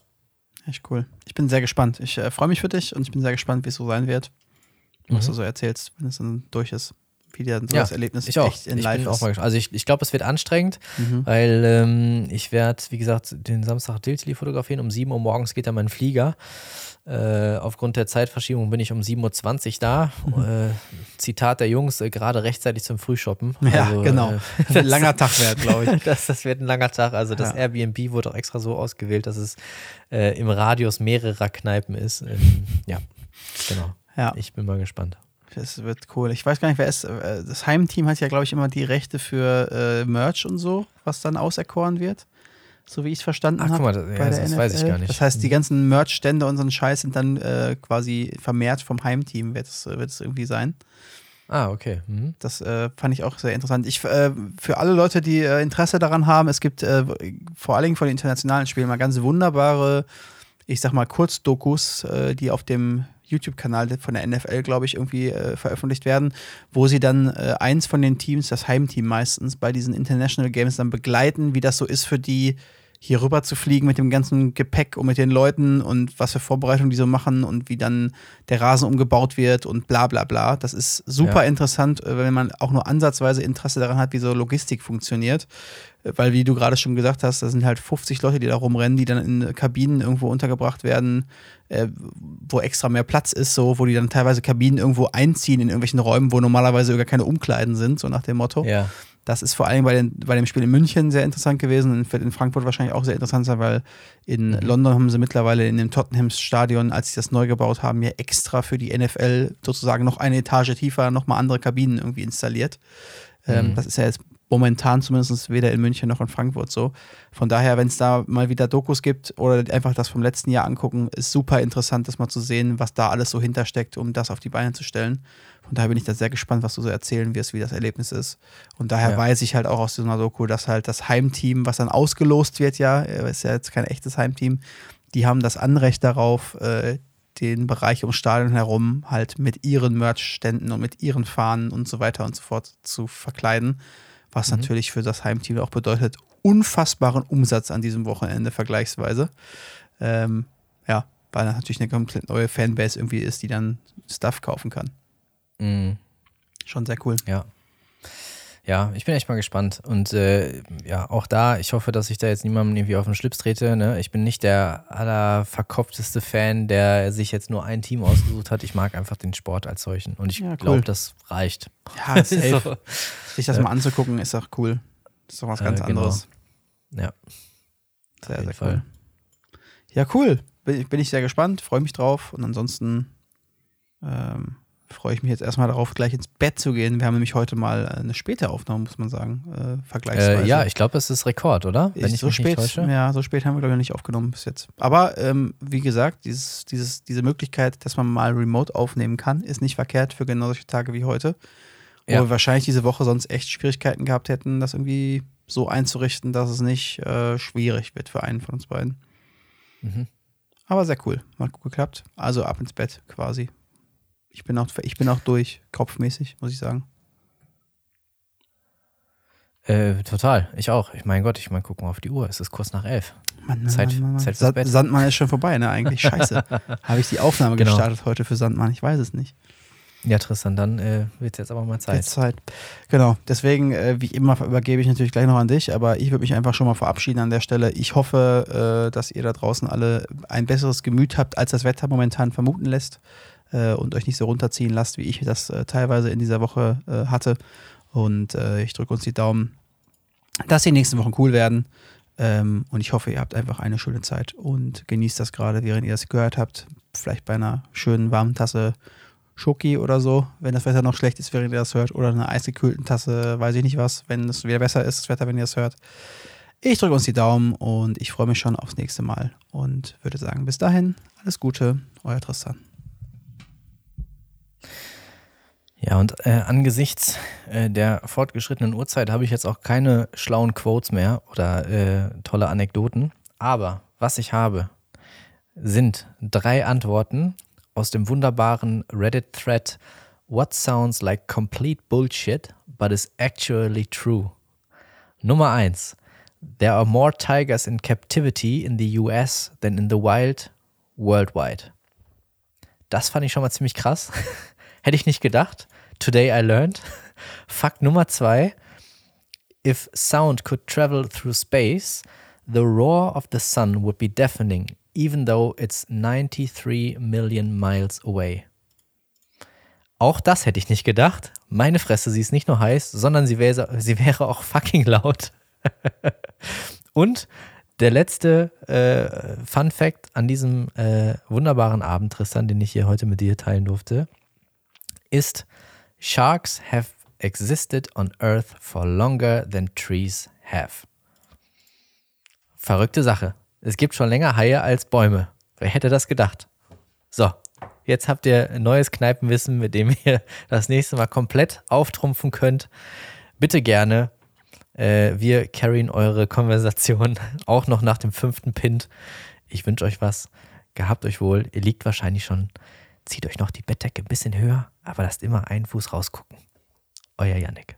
Echt cool. Ich bin sehr gespannt. Ich äh, freue mich für dich und ich bin sehr gespannt, wie es so sein wird. Was Mhm. du so erzählst, wenn es dann durch ist. Wie dir so Ja, das Erlebnis Ich auch. echt in ich live ist. Also ich, ich glaube, es wird anstrengend, Mhm. weil ähm, ich werde, wie gesagt, den Samstag Diltili fotografieren. Um 7 Uhr morgens geht dann mein Flieger. Äh, aufgrund der Zeitverschiebung bin ich um 7.20 Uhr da. Mhm. Äh, Zitat der Jungs, äh, gerade rechtzeitig zum Frühshoppen. Ja, Also, genau. Äh, Ein langer Tag wert, glaube ich. das, das wird ein langer Tag. Also das Ja. Airbnb wurde auch extra so ausgewählt, dass es äh, im Radius mehrerer Kneipen ist. Ähm, ja, genau. Ja, Ich bin mal gespannt. das wird cool. Ich weiß gar nicht, wer ist. äh, Das Heimteam hat ja, glaube ich, immer die Rechte für äh, Merch und so, was dann auserkoren wird. So wie ich es verstanden Ach, habe. guck mal, das, ja, das, weiß ich gar nicht. Das heißt, die ganzen Merch-Stände und so ein Scheiß sind dann äh, quasi vermehrt vom Heimteam, wird es, wird es irgendwie sein. Ah, okay. Mhm. Das äh, fand ich auch sehr interessant. Ich, äh, für alle Leute, die äh, Interesse daran haben, es gibt äh, vor allen Dingen von den internationalen Spielen mal ganz wunderbare, ich sag mal, Kurzdokus, äh, die auf dem YouTube-Kanal von der NFL, glaube ich, irgendwie äh, veröffentlicht werden, wo sie dann äh, eins von den Teams, das Heimteam meistens, bei diesen International Games dann begleiten, wie das so ist für die, hier rüber zu fliegen mit dem ganzen Gepäck und mit den Leuten und was für Vorbereitungen die so machen und wie dann der Rasen umgebaut wird und bla bla bla. Das ist super Ja. interessant, äh, wenn man auch nur ansatzweise Interesse daran hat, wie so Logistik funktioniert. Äh, Weil, wie du gerade schon gesagt hast, da sind halt 50 Leute, die da rumrennen, die dann in Kabinen irgendwo untergebracht werden, äh, wo extra mehr Platz ist, so, wo die dann teilweise Kabinen irgendwo einziehen in irgendwelchen Räumen, wo normalerweise gar keine Umkleiden sind, so nach dem Motto. Ja. Das ist vor allem bei, den, bei dem Spiel in München sehr interessant gewesen und wird in Frankfurt wahrscheinlich auch sehr interessant sein, weil in Mhm. London haben sie mittlerweile in dem Tottenhams Stadion, als sie das neu gebaut haben, ja extra für die NFL sozusagen noch eine Etage tiefer nochmal andere Kabinen irgendwie installiert. Ähm, Mhm. das ist ja jetzt momentan zumindest weder in München noch in Frankfurt so. Von daher, wenn es da mal wieder Dokus gibt oder einfach das vom letzten Jahr angucken, ist super interessant, das mal zu sehen, was da alles so hintersteckt, um das auf die Beine zu stellen. Von daher bin ich da sehr gespannt, was du so erzählen wirst, wie das Erlebnis ist. Und daher Ja. weiß ich halt auch aus so einer Doku, dass halt das Heimteam, was dann ausgelost wird, ja, äh, ist ja jetzt kein echtes Heimteam, die haben das Anrecht darauf, äh, den Bereich ums Stadion herum halt mit ihren Merchständen und mit ihren Fahnen und so weiter und so fort zu verkleiden. Was Mhm. natürlich für das Heimteam auch bedeutet, unfassbaren Umsatz an diesem Wochenende vergleichsweise. Ähm, ja, weil natürlich eine komplett neue Fanbase irgendwie ist, die dann Stuff kaufen kann. Mhm. Schon sehr cool. Ja. Ja, ich bin echt mal gespannt. Und äh, ja, auch da, ich hoffe, dass ich da jetzt niemandem irgendwie auf den Schlips trete. Ne? Ich bin nicht der allerverkopfteste Fan, der sich jetzt nur ein Team ausgesucht hat. Ich mag einfach den Sport als solchen. Und ich ja, cool. glaube, das reicht. Ja, safe. so. Sich das mal anzugucken, ist auch cool. Das ist doch was ganz äh, genau. anderes. Ja. Sehr, sehr Fall. cool. Ja, cool. Bin, bin ich sehr gespannt, freue mich drauf. Und ansonsten ähm, freue ich mich jetzt erstmal darauf, gleich ins Bett zu gehen. Wir haben nämlich heute mal eine späte Aufnahme, muss man sagen, äh, vergleichsweise. Äh, ja, ich glaube, es ist Rekord, oder? Wenn ich so spät, Ja, so spät haben wir, glaube ich, nicht aufgenommen bis jetzt. Aber ähm, wie gesagt, dieses, dieses, diese Möglichkeit, dass man mal remote aufnehmen kann, ist nicht verkehrt für genau solche Tage wie heute. Wo ja. wir wahrscheinlich diese Woche sonst echt Schwierigkeiten gehabt hätten, das irgendwie so einzurichten, dass es nicht äh, schwierig wird für einen von uns beiden. Mhm. Aber sehr cool. Hat gut geklappt. Also ab ins Bett quasi. Ich bin auch, ich bin auch durch, kopfmäßig, muss ich sagen. Äh, total, ich auch. Ich mein Gott, ich meine, guck mal auf die Uhr. Es ist kurz nach elf. Mann, Mann, Zeit, Mann, Mann, Zeit fürs Bett. Sandmann ist schon vorbei, ne? Eigentlich scheiße. Habe ich die Aufnahme genau. gestartet heute für Sandmann? Ich weiß es nicht. Ja, Tristan, dann äh, wird es jetzt aber mal Zeit. Jetzt Zeit. Genau. Deswegen, äh, wie immer, übergebe ich natürlich gleich noch an dich, aber ich würde mich einfach schon mal verabschieden an der Stelle. Ich hoffe, äh, dass ihr da draußen alle ein besseres Gemüt habt, als das Wetter momentan vermuten lässt äh, und euch nicht so runterziehen lasst, wie ich das äh, teilweise in dieser Woche äh, hatte. Und äh, ich drücke uns die Daumen, dass die nächsten Wochen cool werden. Ähm, und ich hoffe, ihr habt einfach eine schöne Zeit und genießt das gerade, während ihr das gehört habt. Vielleicht bei einer schönen warmen Tasse Schoki oder so, wenn das Wetter noch schlecht ist, während ihr das hört. Oder eine eisgekühlten Tasse, weiß ich nicht was, wenn es wieder besser ist, das Wetter, wenn ihr das hört. Ich drücke uns die Daumen und ich freue mich schon aufs nächste Mal und würde sagen, bis dahin, alles Gute, euer Tristan. Ja, und äh, angesichts äh, der fortgeschrittenen Uhrzeit habe ich jetzt auch keine schlauen Quotes mehr oder äh, tolle Anekdoten. Aber was ich habe, sind drei Antworten aus dem wunderbaren Reddit-Thread What sounds like complete bullshit, but is actually true. Nummer eins. There are more tigers in captivity in the US than in the wild worldwide. Das fand ich schon mal ziemlich krass. Hätte ich nicht gedacht. Today I learned. Fakt Nummer zwei. If sound could travel through space, the roar of the sun would be deafening, even though it's 93 million miles away. Auch das hätte ich nicht gedacht. Meine Fresse, sie ist nicht nur heiß, sondern sie wäre, sie wäre auch fucking laut. Und der letzte äh, Fun Fact an diesem äh, wunderbaren Abend, Tristan, den ich hier heute mit dir teilen durfte, ist, Sharks have existed on Earth for longer than trees have. Verrückte Sache. Es gibt schon länger Haie als Bäume. Wer hätte das gedacht? So, jetzt habt ihr neues Kneipenwissen, mit dem ihr das nächste Mal komplett auftrumpfen könnt. Bitte gerne. Äh, wir carryen eure Konversation auch noch nach dem fünften Pint. Ich wünsche euch was. Gehabt euch wohl. Ihr liegt wahrscheinlich schon Zieht euch noch die Bettdecke ein bisschen höher, aber lasst immer einen Fuß rausgucken. Euer Yannick.